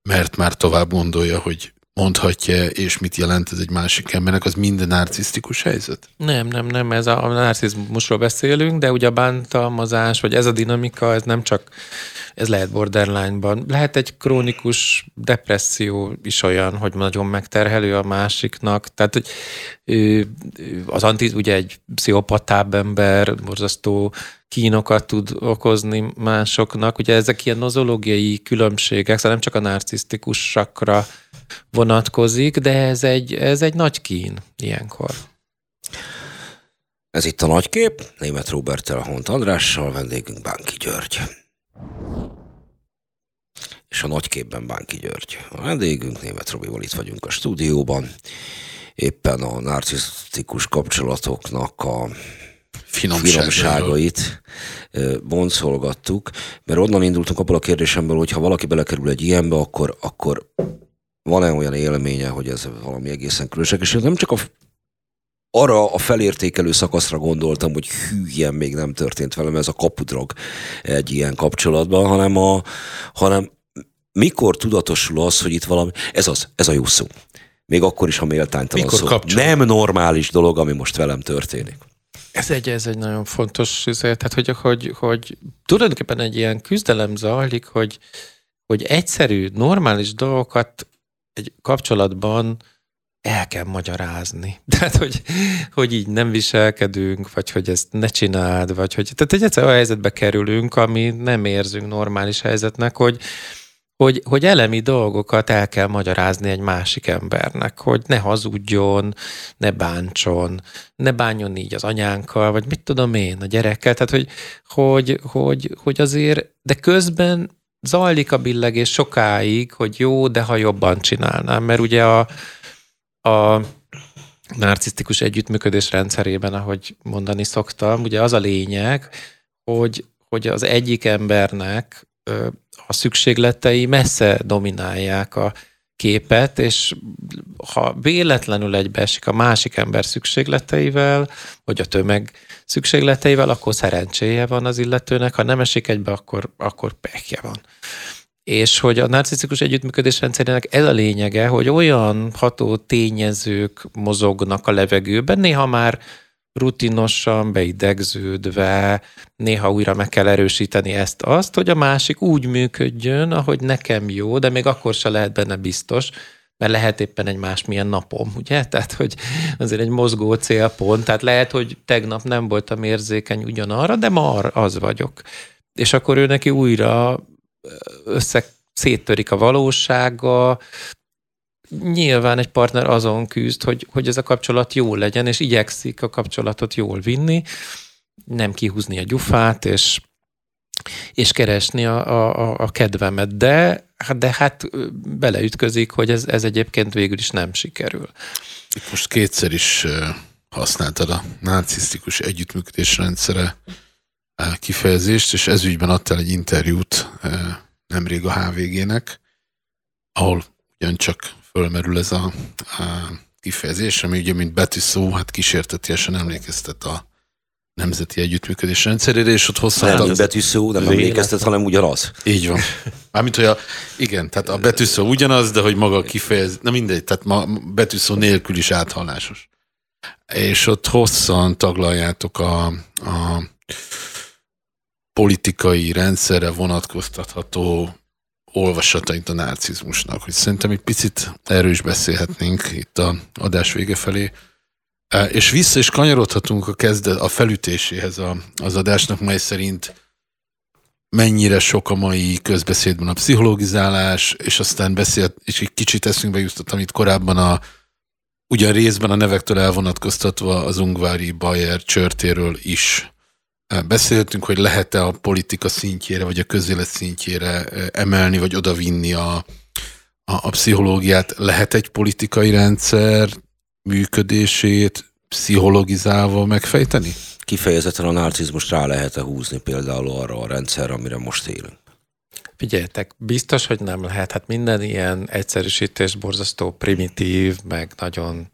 mert már tovább gondolja, hogy mondhatja, és mit jelent ez egy másik embernek, az minden narcisztikus helyzet? Nem, nem, nem, ez a, a narcizmusról beszélünk, de ugye a bántalmazás, vagy ez a dinamika, ez nem csak, ez lehet borderline-ban. Lehet egy krónikus depresszió is olyan, hogy nagyon megterhelő a másiknak, tehát hogy az anti, ugye egy pszichopatább ember, borzasztó kínokat tud okozni másoknak. Ugye ezek ilyen nozológiai különbségek, szóval nem csak a narcisztikusakra vonatkozik, de ez egy, ez egy nagy kín ilyenkor. Ez itt a nagykép, német Robertel, Hont Andrással, vendégünk Bánki György. És a nagyképben Bánki György. A vendégünk, német Robival itt vagyunk a stúdióban. Éppen a narcisztikus kapcsolatoknak a finomságait boncolgattuk, mert onnan indultunk abból a kérdésemből, hogy ha valaki belekerül egy ilyenbe, akkor, akkor van-e olyan élménye, hogy ez valami egészen különleges, és nem csak a arra a felértékelő szakaszra gondoltam, hogy hű, ilyen még nem történt velem, ez a kapudrog egy ilyen kapcsolatban, hanem, a, hanem mikor tudatosul az, hogy itt valami, ez az, ez a jó szó. Még akkor is, ha méltánytalan Mikor szó. Kapcsolat? Nem normális dolog, ami most velem történik. Ez egy, ez egy nagyon fontos, tehát hogy, hogy, hogy tulajdonképpen egy ilyen küzdelem zajlik, hogy, hogy egyszerű, normális dolgokat egy kapcsolatban el kell magyarázni. Tehát, hogy, hogy így nem viselkedünk, vagy hogy ezt ne csináld, vagy hogy... Tehát egy egyszerű helyzetbe kerülünk, ami nem érzünk normális helyzetnek, hogy, hogy, hogy elemi dolgokat el kell magyarázni egy másik embernek, hogy ne hazudjon, ne bántson, ne bánjon így az anyánkkal, vagy mit tudom én, a gyerekkel, tehát hogy, hogy, hogy, hogy azért, de közben zajlik a billegés sokáig, hogy jó, de ha jobban csinálnám, mert ugye a, a narcisztikus együttműködés rendszerében, ahogy mondani szoktam, ugye az a lényeg, hogy, hogy az egyik embernek a szükségletei messze dominálják a képet, és ha véletlenül egybeesik a másik ember szükségleteivel, vagy a tömeg szükségleteivel, akkor szerencséje van az illetőnek, ha nem esik egybe, akkor, akkor pekje van. És hogy a narcisztikus együttműködés rendszerének ez a lényege, hogy olyan ható tényezők mozognak a levegőben, néha már rutinosan, beidegződve, néha újra meg kell erősíteni ezt-azt, hogy a másik úgy működjön, ahogy nekem jó, de még akkor se lehet benne biztos, mert lehet éppen egy másmilyen napom, ugye? Tehát, hogy azért egy mozgó célpont, tehát lehet, hogy tegnap nem voltam érzékeny ugyanarra, de ma az vagyok. És akkor ő neki újra össze széttörik a valósága, nyilván egy partner azon küzd, hogy, hogy ez a kapcsolat jó legyen, és igyekszik a kapcsolatot jól vinni, nem kihúzni a gyufát, és, és keresni a, a, a kedvemet, de, de hát beleütközik, hogy ez, ez egyébként végül is nem sikerül. Most kétszer is használtad a narcisztikus együttműködés rendszere kifejezést, és ezügyben adtál egy interjút nemrég a HVG-nek, ahol ugyancsak fölmerül ez a, a kifejezés, ami ugye, mint betűszó, hát kísértetiesen emlékeztet a nemzeti együttműködés rendszerére, és ott hosszan... Nem, betűszó, nem emlékeztet, hanem ugyanaz. Így van. Mármint, hogy a, igen, tehát a betűszó ugyanaz, de hogy maga a kifejez, na mindegy, tehát ma betűszó nélkül is áthallásos. És ott hosszan taglaljátok a, a politikai rendszerre vonatkoztatható olvasatait a narcizmusnak, hogy szerintem egy picit erről is beszélhetnénk itt a adás vége felé. És vissza is kanyarodhatunk a, kezdet, a felütéséhez a, az adásnak, mely szerint mennyire sok a mai közbeszédben a pszichologizálás, és aztán beszélt, és egy kicsit eszünkbe jutott, amit korábban a ugyan részben a nevektől elvonatkoztatva az Ungvári Bayer csörtéről is Beszéltünk, hogy lehet-e a politika szintjére, vagy a közélet szintjére emelni, vagy odavinni a, a, a pszichológiát. Lehet egy politikai rendszer működését pszichologizálva megfejteni? Kifejezetten a narcizmus rá lehet-e húzni például arra a rendszerre, amire most élünk? Figyeljetek, biztos, hogy nem lehet. Hát minden ilyen egyszerűsítés borzasztó primitív, meg nagyon,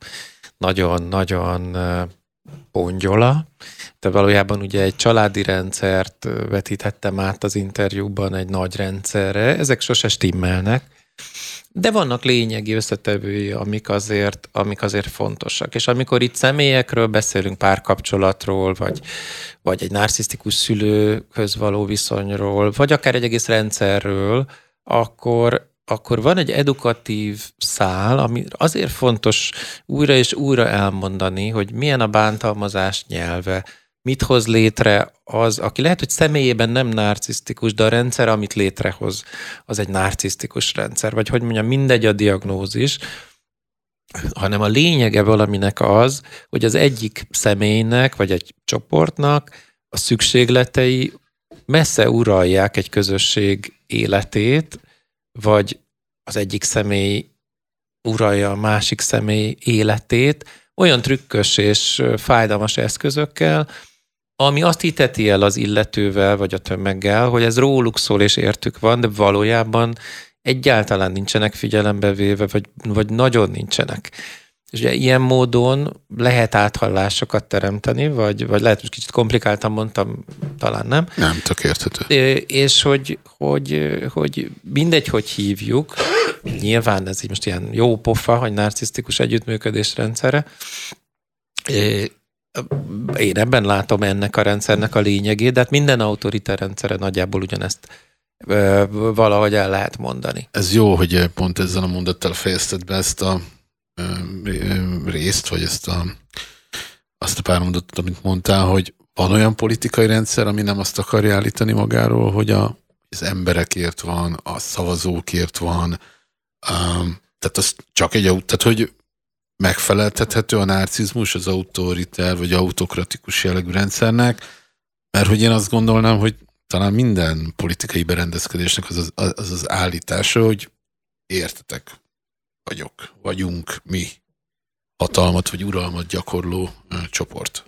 nagyon, nagyon pongyola, de valójában ugye egy családi rendszert vetíthettem át az interjúban egy nagy rendszerre, ezek sose stimmelnek, de vannak lényegi összetevői, amik azért, amik azért fontosak. És amikor itt személyekről beszélünk, párkapcsolatról, vagy, vagy egy narcisztikus szülőhöz való viszonyról, vagy akár egy egész rendszerről, akkor akkor van egy edukatív szál, ami azért fontos újra és újra elmondani, hogy milyen a bántalmazás nyelve, mit hoz létre az, aki lehet, hogy személyében nem narcisztikus, de a rendszer, amit létrehoz, az egy narcisztikus rendszer, vagy hogy mondjam, mindegy a diagnózis, hanem a lényege valaminek az, hogy az egyik személynek, vagy egy csoportnak a szükségletei messze uralják egy közösség életét, vagy az egyik személy uralja a másik személy életét, olyan trükkös és fájdalmas eszközökkel, ami azt hiteti el az illetővel vagy a tömeggel, hogy ez róluk szól és értük van, de valójában egyáltalán nincsenek figyelembe véve, vagy, vagy nagyon nincsenek. És ugye ilyen módon lehet áthallásokat teremteni, vagy, vagy lehet, hogy kicsit komplikáltan mondtam, talán nem. Nem, tök érthető. És hogy, hogy, hogy mindegy, hogy hívjuk, nyilván ez így most ilyen jó pofa, hogy narcisztikus együttműködés rendszere, én ebben látom ennek a rendszernek a lényegét, de hát minden autoriter rendszere nagyjából ugyanezt valahogy el lehet mondani. Ez jó, hogy pont ezzel a mondattal fejezted be ezt a részt, vagy ezt a, azt a pár mondatot, amit mondtál, hogy van olyan politikai rendszer, ami nem azt akarja állítani magáról, hogy a, az emberekért van, a szavazókért van, um, tehát az csak egy, tehát hogy megfeleltethető a narcizmus az autoriter vagy autokratikus jellegű rendszernek, mert hogy én azt gondolnám, hogy talán minden politikai berendezkedésnek az az, az, az állítása, hogy értetek, vagyok, vagyunk mi hatalmat vagy uralmat gyakorló csoport.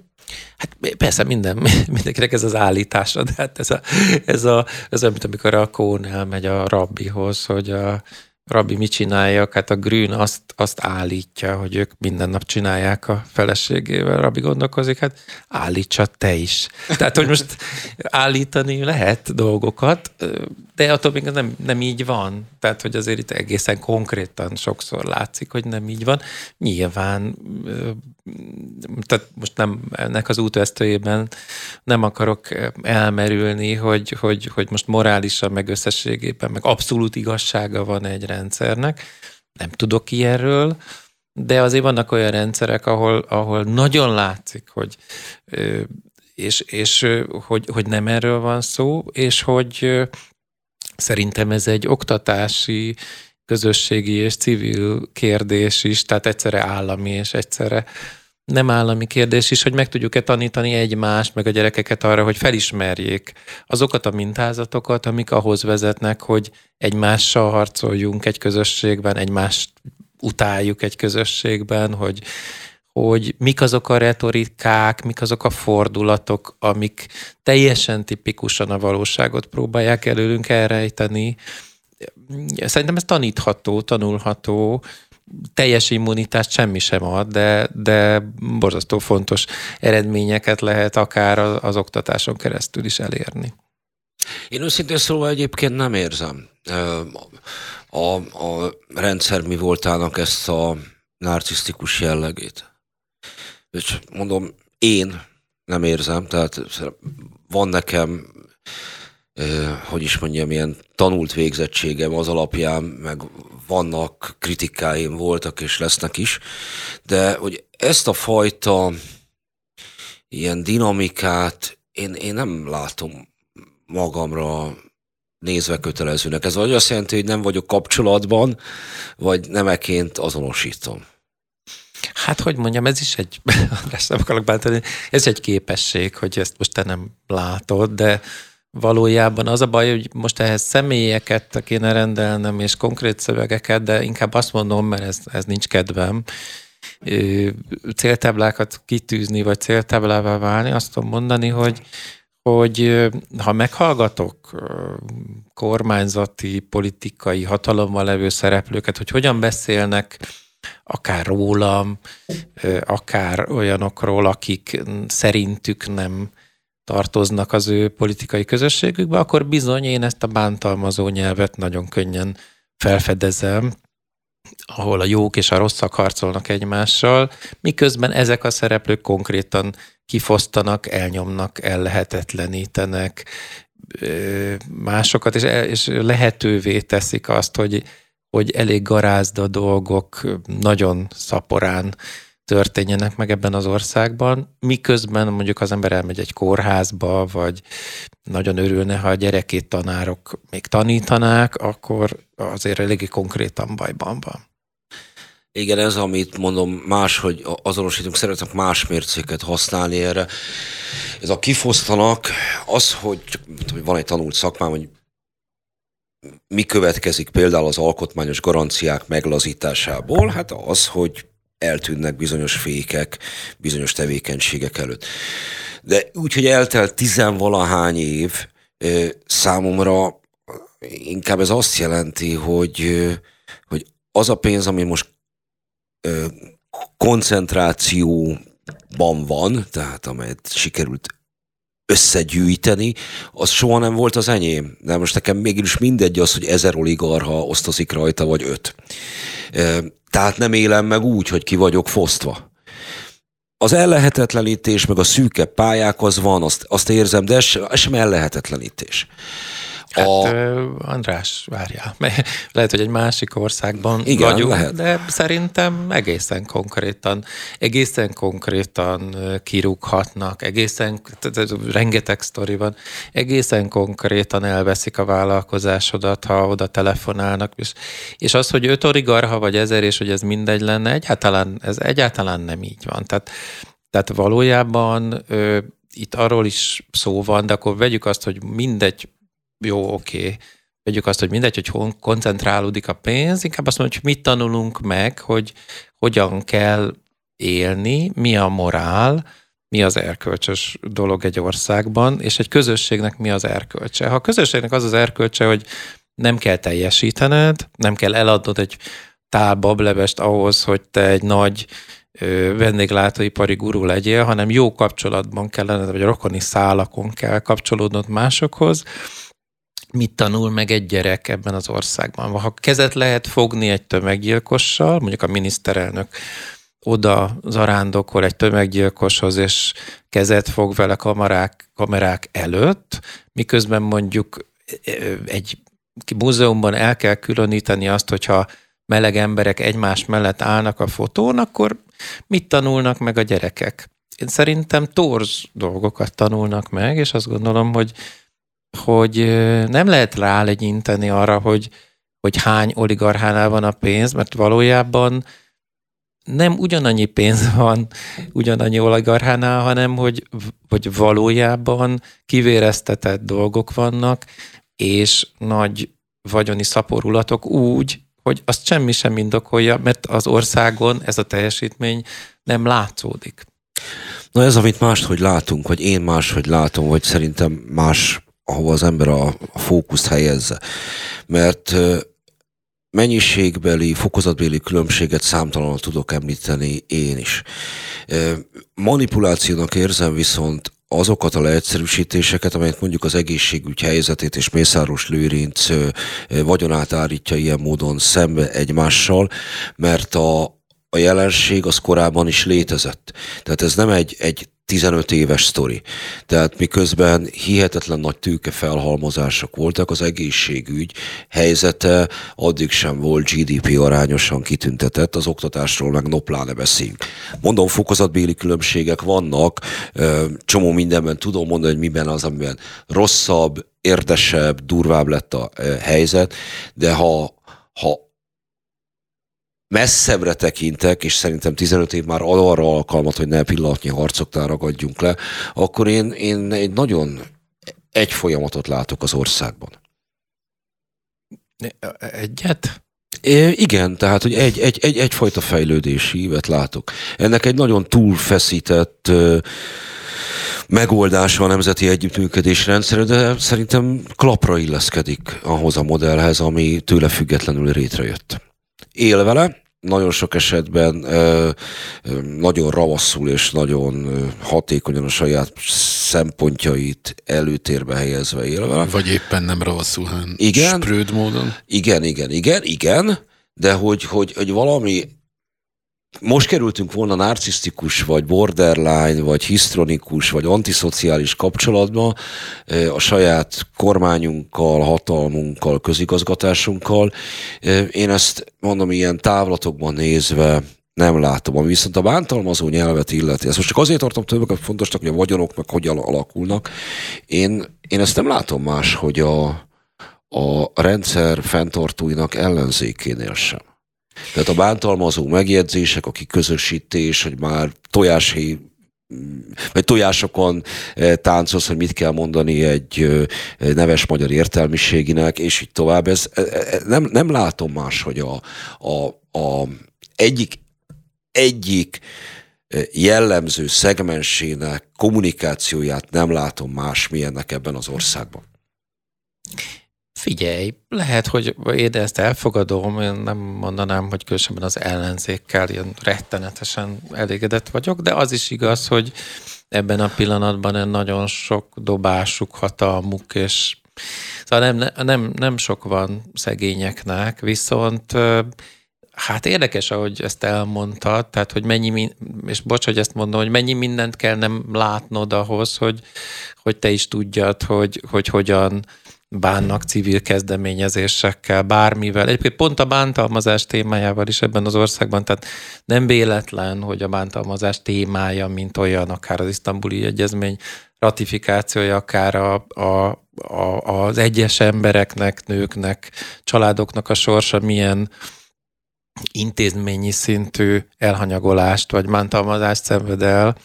Hát persze minden, mindenkinek ez az állítása, de hát ez, a, ez, a, ez a, mint amikor a kón elmegy a rabbihoz, hogy a, Rabbi mit csináljak? Hát a Grün azt, azt állítja, hogy ők minden nap csinálják a feleségével. Rabbi gondolkozik, hát állítsa te is. Tehát, hogy most állítani lehet dolgokat, de attól még nem, nem így van. Tehát, hogy azért itt egészen konkrétan sokszor látszik, hogy nem így van. Nyilván, tehát most nem ennek az útvesztőjében nem akarok elmerülni, hogy, hogy, hogy most morálisan, meg összességében, meg abszolút igazsága van egy rendszernek. Nem tudok ilyenről, de azért vannak olyan rendszerek, ahol, ahol nagyon látszik, hogy és, és hogy, hogy nem erről van szó, és hogy Szerintem ez egy oktatási, közösségi és civil kérdés is, tehát egyszerre állami és egyszerre nem állami kérdés is, hogy meg tudjuk-e tanítani egymást, meg a gyerekeket arra, hogy felismerjék azokat a mintázatokat, amik ahhoz vezetnek, hogy egymással harcoljunk egy közösségben, egymást utáljuk egy közösségben, hogy, hogy mik azok a retorikák, mik azok a fordulatok, amik teljesen tipikusan a valóságot próbálják előlünk elrejteni. Szerintem ez tanítható, tanulható, teljes immunitást semmi sem ad, de, de borzasztó fontos eredményeket lehet akár az, az oktatáson keresztül is elérni. Én őszintén szóval egyébként nem érzem a, a rendszer mi voltának ezt a narcisztikus jellegét. És mondom, én nem érzem, tehát van nekem, hogy is mondjam, ilyen tanult végzettségem az alapján, meg vannak kritikáim voltak és lesznek is, de hogy ezt a fajta ilyen dinamikát én, én nem látom magamra nézve kötelezőnek. Ez vagy azt jelenti, hogy nem vagyok kapcsolatban, vagy nemeként azonosítom. Hát, hogy mondjam, ez is egy, ezt nem akarok bántani, ez egy képesség, hogy ezt most te nem látod, de valójában az a baj, hogy most ehhez személyeket kéne rendelnem, és konkrét szövegeket, de inkább azt mondom, mert ez, ez nincs kedvem, céltáblákat kitűzni, vagy céltáblává válni, azt tudom mondani, hogy, hogy ha meghallgatok kormányzati, politikai hatalommal levő szereplőket, hogy hogyan beszélnek akár rólam, akár olyanokról, akik szerintük nem tartoznak az ő politikai közösségükbe, akkor bizony én ezt a bántalmazó nyelvet nagyon könnyen felfedezem, ahol a jók és a rosszak harcolnak egymással, miközben ezek a szereplők konkrétan kifosztanak, elnyomnak, ellehetetlenítenek másokat, és, és lehetővé teszik azt, hogy hogy elég garázda dolgok nagyon szaporán történjenek meg ebben az országban, miközben mondjuk az ember elmegy egy kórházba, vagy nagyon örülne, ha a gyerekét tanárok még tanítanák, akkor azért eléggé konkrétan bajban van. Igen, ez, amit mondom, más, hogy azonosítunk, szeretnek más mércéket használni erre. Ez a kifosztanak, az, hogy van egy tanult szakmám, hogy mi következik például az alkotmányos garanciák meglazításából? Hát az, hogy eltűnnek bizonyos fékek, bizonyos tevékenységek előtt. De úgy, hogy eltelt tizenvalahány év, számomra inkább ez azt jelenti, hogy, hogy az a pénz, ami most koncentrációban van, tehát amelyet sikerült összegyűjteni, az soha nem volt az enyém. De most nekem mégis mindegy az, hogy ezer oligarha osztozik rajta, vagy öt. Tehát nem élem meg úgy, hogy ki vagyok fosztva. Az ellehetetlenítés, meg a szűke pályák az van, azt, azt érzem, de ez, sem ellehetetlenítés. Hát, a... András, várjál, lehet, hogy egy másik országban Igen, vagyunk, lehet. de szerintem egészen konkrétan, egészen konkrétan kirúghatnak, egészen, rengeteg sztori van, egészen konkrétan elveszik a vállalkozásodat, ha oda telefonálnak, és, és az, hogy öt oligarha vagy ezer, és hogy ez mindegy lenne, egyáltalán, ez egyáltalán nem így van. Tehát, tehát valójában itt arról is szó van, de akkor vegyük azt, hogy mindegy, jó, oké, vegyük azt, hogy mindegy, hogy hon koncentrálódik a pénz, inkább azt mondjuk, hogy mit tanulunk meg, hogy hogyan kell élni, mi a morál, mi az erkölcsös dolog egy országban, és egy közösségnek mi az erkölcse. Ha a közösségnek az az erkölcse, hogy nem kell teljesítened, nem kell eladnod egy tál bablevest ahhoz, hogy te egy nagy vendéglátóipari gurú legyél, hanem jó kapcsolatban kellene, vagy rokoni szálakon kell kapcsolódnod másokhoz. Mit tanul meg egy gyerek ebben az országban? Ha kezet lehet fogni egy tömeggyilkossal, mondjuk a miniszterelnök oda zarándokol egy tömeggyilkoshoz, és kezet fog vele kamerák, kamerák előtt, miközben mondjuk egy múzeumban el kell különíteni azt, hogyha meleg emberek egymás mellett állnak a fotón, akkor mit tanulnak meg a gyerekek? Én szerintem torz dolgokat tanulnak meg, és azt gondolom, hogy, hogy nem lehet rálegyinteni arra, hogy, hogy hány oligarchánál van a pénz, mert valójában nem ugyanannyi pénz van ugyanannyi oligarchánál, hanem hogy, hogy valójában kivéreztetett dolgok vannak, és nagy vagyoni szaporulatok úgy, hogy azt semmi sem indokolja, mert az országon ez a teljesítmény nem látszódik. Na ez, amit máshogy látunk, vagy én máshogy látom, vagy szerintem más, ahova az ember a, a fókuszt helyezze. Mert mennyiségbeli, fokozatbeli különbséget számtalanul tudok említeni én is. Manipulációnak érzem viszont azokat a leegyszerűsítéseket, amelyet mondjuk az egészségügy helyzetét és Mészáros Lőrinc vagyonát állítja ilyen módon szembe egymással, mert a, a jelenség az korábban is létezett. Tehát ez nem egy, egy 15 éves sztori. Tehát miközben hihetetlen nagy tőke felhalmozások voltak, az egészségügy helyzete addig sem volt GDP arányosan kitüntetett, az oktatásról meg nopláne beszéljünk. Mondom, fokozatbéli különbségek vannak, csomó mindenben tudom mondani, hogy miben az, amiben rosszabb, érdesebb, durvább lett a helyzet, de ha, ha messzebbre tekintek, és szerintem 15 év már arra alkalmat, hogy ne pillanatnyi harcoknál ragadjunk le, akkor én, én egy nagyon egy folyamatot látok az országban. Egyet? É, igen, tehát hogy egy, egy, egy, egyfajta fejlődési ívet látok. Ennek egy nagyon túlfeszített ö, megoldása a nemzeti együttműködés rendszer, de szerintem klapra illeszkedik ahhoz a modellhez, ami tőle függetlenül rétrejött él vele, nagyon sok esetben ö, ö, nagyon ravaszul és nagyon hatékonyan a saját szempontjait előtérbe helyezve él vele. Vagy éppen nem ravaszul, hanem igen, sprőd módon. Igen, igen, igen, igen, de hogy, hogy, hogy valami most kerültünk volna narcisztikus, vagy borderline, vagy hisztronikus, vagy antiszociális kapcsolatba a saját kormányunkkal, hatalmunkkal, közigazgatásunkkal. Én ezt mondom ilyen távlatokban nézve nem látom. Ami viszont a bántalmazó nyelvet illeti, ezt most csak azért tartom többek fontosnak, hogy a vagyonok meg hogyan alakulnak. Én, én ezt nem látom más, hogy a, a rendszer fenntartóinak ellenzékénél sem. Tehát a bántalmazó megjegyzések, a kiközösítés, hogy már tojáshéj vagy tojásokon eh, táncolsz, hogy mit kell mondani egy neves magyar értelmiséginek, és így tovább. Ez, e, e, e, nem, nem látom más, hogy a, a, a egyik, egyik jellemző szegmensének kommunikációját nem látom más milyennek ebben az országban. Figyelj, lehet, hogy én ezt elfogadom, én nem mondanám, hogy különösen az ellenzékkel ilyen rettenetesen elégedett vagyok, de az is igaz, hogy ebben a pillanatban nagyon sok dobásuk, hatalmuk, és szóval nem, nem, nem sok van szegényeknek, viszont Hát érdekes, ahogy ezt elmondtad, tehát hogy mennyi, és bocs, hogy ezt mondom, hogy mennyi mindent kell nem látnod ahhoz, hogy, hogy te is tudjad, hogy, hogy hogyan bánnak civil kezdeményezésekkel, bármivel. Egyébként pont a bántalmazás témájával is ebben az országban, tehát nem véletlen, hogy a bántalmazás témája, mint olyan, akár az isztambuli egyezmény ratifikációja, akár a, a, a, az egyes embereknek, nőknek, családoknak a sorsa milyen intézményi szintű elhanyagolást vagy bántalmazást szenved el,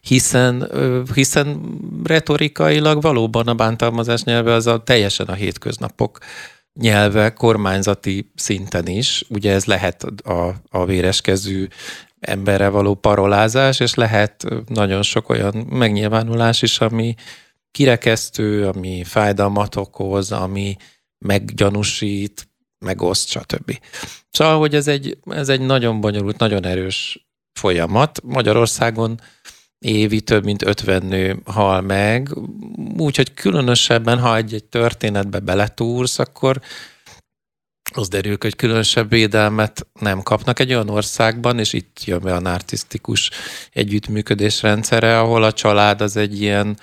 hiszen, hiszen retorikailag valóban a bántalmazás nyelve az a teljesen a hétköznapok nyelve kormányzati szinten is. Ugye ez lehet a, a véreskezű emberre való parolázás, és lehet nagyon sok olyan megnyilvánulás is, ami kirekesztő, ami fájdalmat okoz, ami meggyanúsít, megoszt, stb. Szóval, hogy ez egy, ez egy nagyon bonyolult, nagyon erős folyamat. Magyarországon évi több mint 50 nő hal meg, úgyhogy különösebben, ha egy, egy történetbe beletúrsz, akkor az derül, hogy különösebb védelmet nem kapnak egy olyan országban, és itt jön be a narcisztikus együttműködés rendszere, ahol a család az egy ilyen,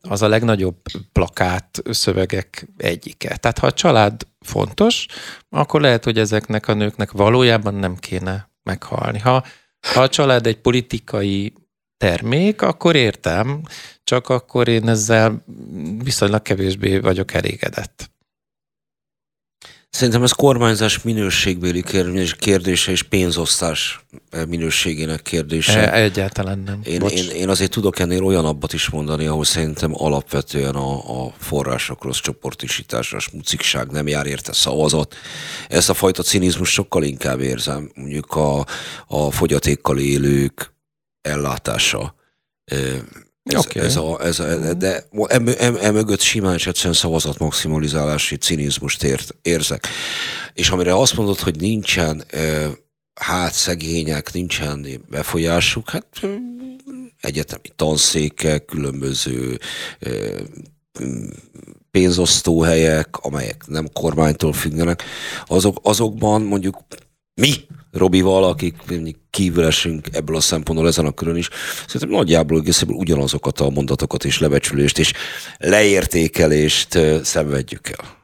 az a legnagyobb plakát szövegek egyike. Tehát ha a család fontos, akkor lehet, hogy ezeknek a nőknek valójában nem kéne meghalni. Ha, ha a család egy politikai termék, akkor értem, csak akkor én ezzel viszonylag kevésbé vagyok elégedett. Szerintem ez kormányzás minőségbéli kérdése és pénzosztás minőségének kérdése. E, egyáltalán nem. Én, én, én azért tudok ennél olyanabbat is mondani, ahol szerintem alapvetően a, a források rossz csoportosításra, a smucikság nem jár érte szavazat. Ezt a fajta cinizmus sokkal inkább érzem, mondjuk a, a fogyatékkal élők ellátása. Ez, okay. ez a, ez a, de emögött simán és egyszerűen szavazat maximalizálási cinizmust ért, érzek. És amire azt mondod, hogy nincsen hát szegények, nincsen befolyásuk, hát egyetemi tanszékek, különböző pénzosztóhelyek, amelyek nem kormánytól függenek, azok, azokban mondjuk mi Robival, akik kívül esünk ebből a szempontból ezen a körön is, szerintem nagyjából egészében ugyanazokat a mondatokat és lebecsülést és leértékelést szenvedjük el.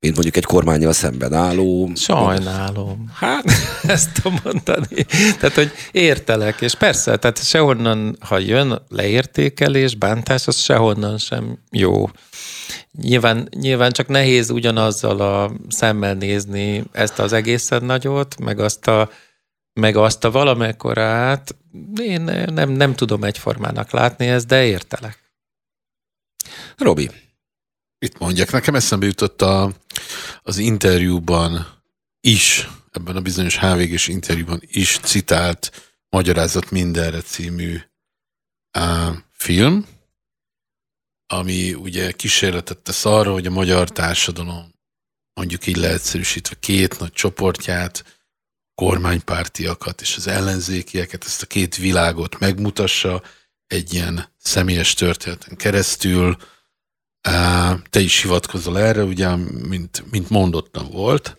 Mint mondjuk egy kormányjal szemben álló. Sajnálom. Hát, ezt tudom mondani. Tehát, hogy értelek, és persze, tehát sehonnan, ha jön leértékelés, bántás, az sehonnan sem jó. Nyilván, nyilván csak nehéz ugyanazzal a szemmel nézni ezt az egészen nagyot, meg azt a, meg azt a valamekkorát, én nem, nem tudom egyformának látni ezt, de értelek. Robi. Itt mondjak, nekem eszembe jutott a, az interjúban is, ebben a bizonyos hvg interjúban is citált Magyarázat mindenre című uh, film, ami ugye kísérletet tesz arra, hogy a magyar társadalom mondjuk így leegyszerűsítve két nagy csoportját, kormánypártiakat és az ellenzékieket, ezt a két világot megmutassa egy ilyen személyes történeten keresztül. Te is hivatkozol erre, ugye, mint, mint mondottam volt,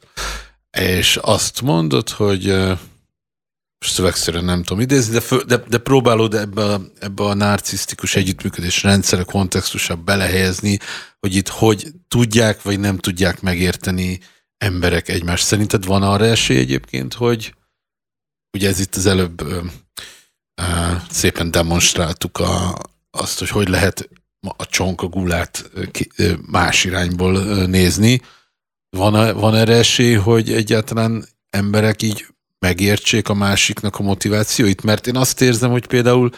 és azt mondod, hogy szövegszerűen nem tudom idézni, de, fő, de, de próbálod ebbe a, ebbe a narcisztikus együttműködés rendszere kontextusába belehelyezni, hogy itt hogy tudják vagy nem tudják megérteni emberek egymást. Szerinted van arra esély egyébként, hogy ugye ez itt az előbb ö, ö, szépen demonstráltuk a, azt, hogy hogy lehet a csonkagulát más irányból nézni. Van, van erre esély, hogy egyáltalán emberek így megértsék a másiknak a motivációit, mert én azt érzem, hogy például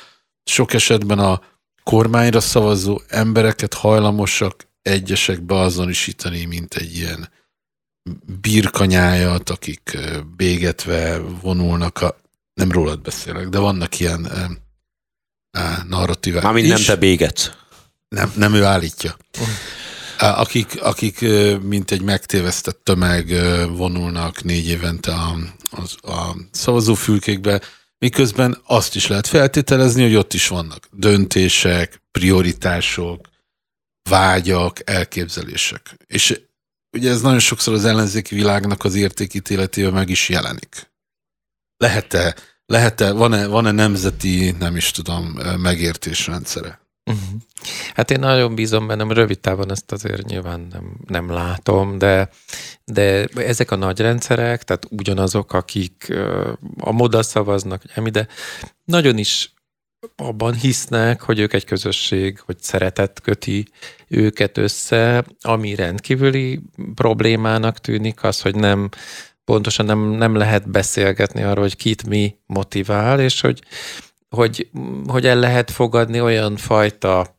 sok esetben a kormányra szavazó embereket hajlamosak egyesek beazonosítani, mint egy ilyen birkanyájat, akik bégetve vonulnak a... Nem rólad beszélek, de vannak ilyen narratívák Mármint nem te bégetsz. Nem, nem ő állítja. Akik, akik mint egy megtévesztett tömeg vonulnak négy évente a, a, a szavazófülkékbe, miközben azt is lehet feltételezni, hogy ott is vannak döntések, prioritások, vágyak, elképzelések. És ugye ez nagyon sokszor az ellenzéki világnak az értékítéletében meg is jelenik. Lehet-e, lehet-e van-e, van-e nemzeti, nem is tudom, megértésrendszere? Hát én nagyon bízom bennem, rövid távon ezt azért nyilván nem, nem látom, de, de ezek a nagy rendszerek, tehát ugyanazok, akik a moda szavaznak, nem de nagyon is abban hisznek, hogy ők egy közösség, hogy szeretet köti őket össze, ami rendkívüli problémának tűnik, az, hogy nem pontosan nem, nem lehet beszélgetni arról, hogy kit mi motivál, és hogy hogy, hogy el lehet fogadni olyan fajta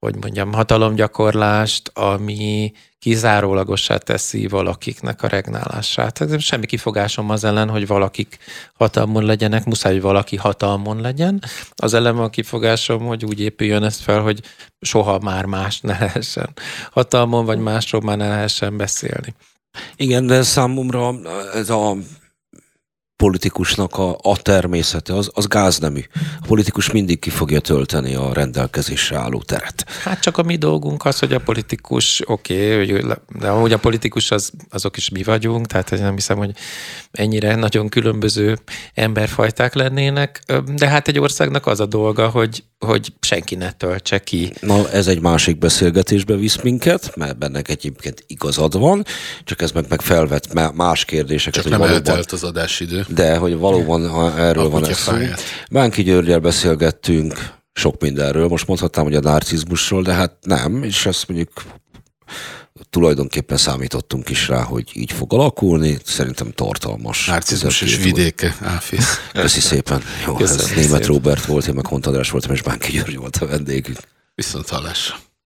hogy mondjam, hatalomgyakorlást, ami kizárólagossá teszi valakiknek a regnálását. Tehát semmi kifogásom az ellen, hogy valakik hatalmon legyenek, muszáj, hogy valaki hatalmon legyen. Az ellen van kifogásom, hogy úgy épüljön ezt fel, hogy soha már más ne lehessen hatalmon, vagy másról már ne lehessen beszélni. Igen, de számomra ez a politikusnak a, a természete, az, az gáznemű. A politikus mindig ki fogja tölteni a rendelkezésre álló teret. Hát csak a mi dolgunk az, hogy a politikus, oké, okay, de ahogy a politikus az, azok is mi vagyunk, tehát nem hiszem, hogy ennyire nagyon különböző emberfajták lennének, de hát egy országnak az a dolga, hogy, hogy senki ne töltse ki. Na, ez egy másik beszélgetésbe visz minket, mert benne egyébként igazad van, csak ez meg, meg felvet más kérdéseket. Csak nem valóban... eltelt az adásidő de hogy valóban ha erről a van ez szó. Bánki Györgyel beszélgettünk sok mindenről, most mondhatnám, hogy a narcizmusról, de hát nem, és ezt mondjuk tulajdonképpen számítottunk is rá, hogy így fog alakulni. Szerintem tartalmas. Narcizmus és vidéke, Áfész. Köszi szépen. Jó, Köszönöm ez szépen. Német Robert volt, én meg Hont András voltam, és Bánki György volt a vendégünk. Viszont hallásra.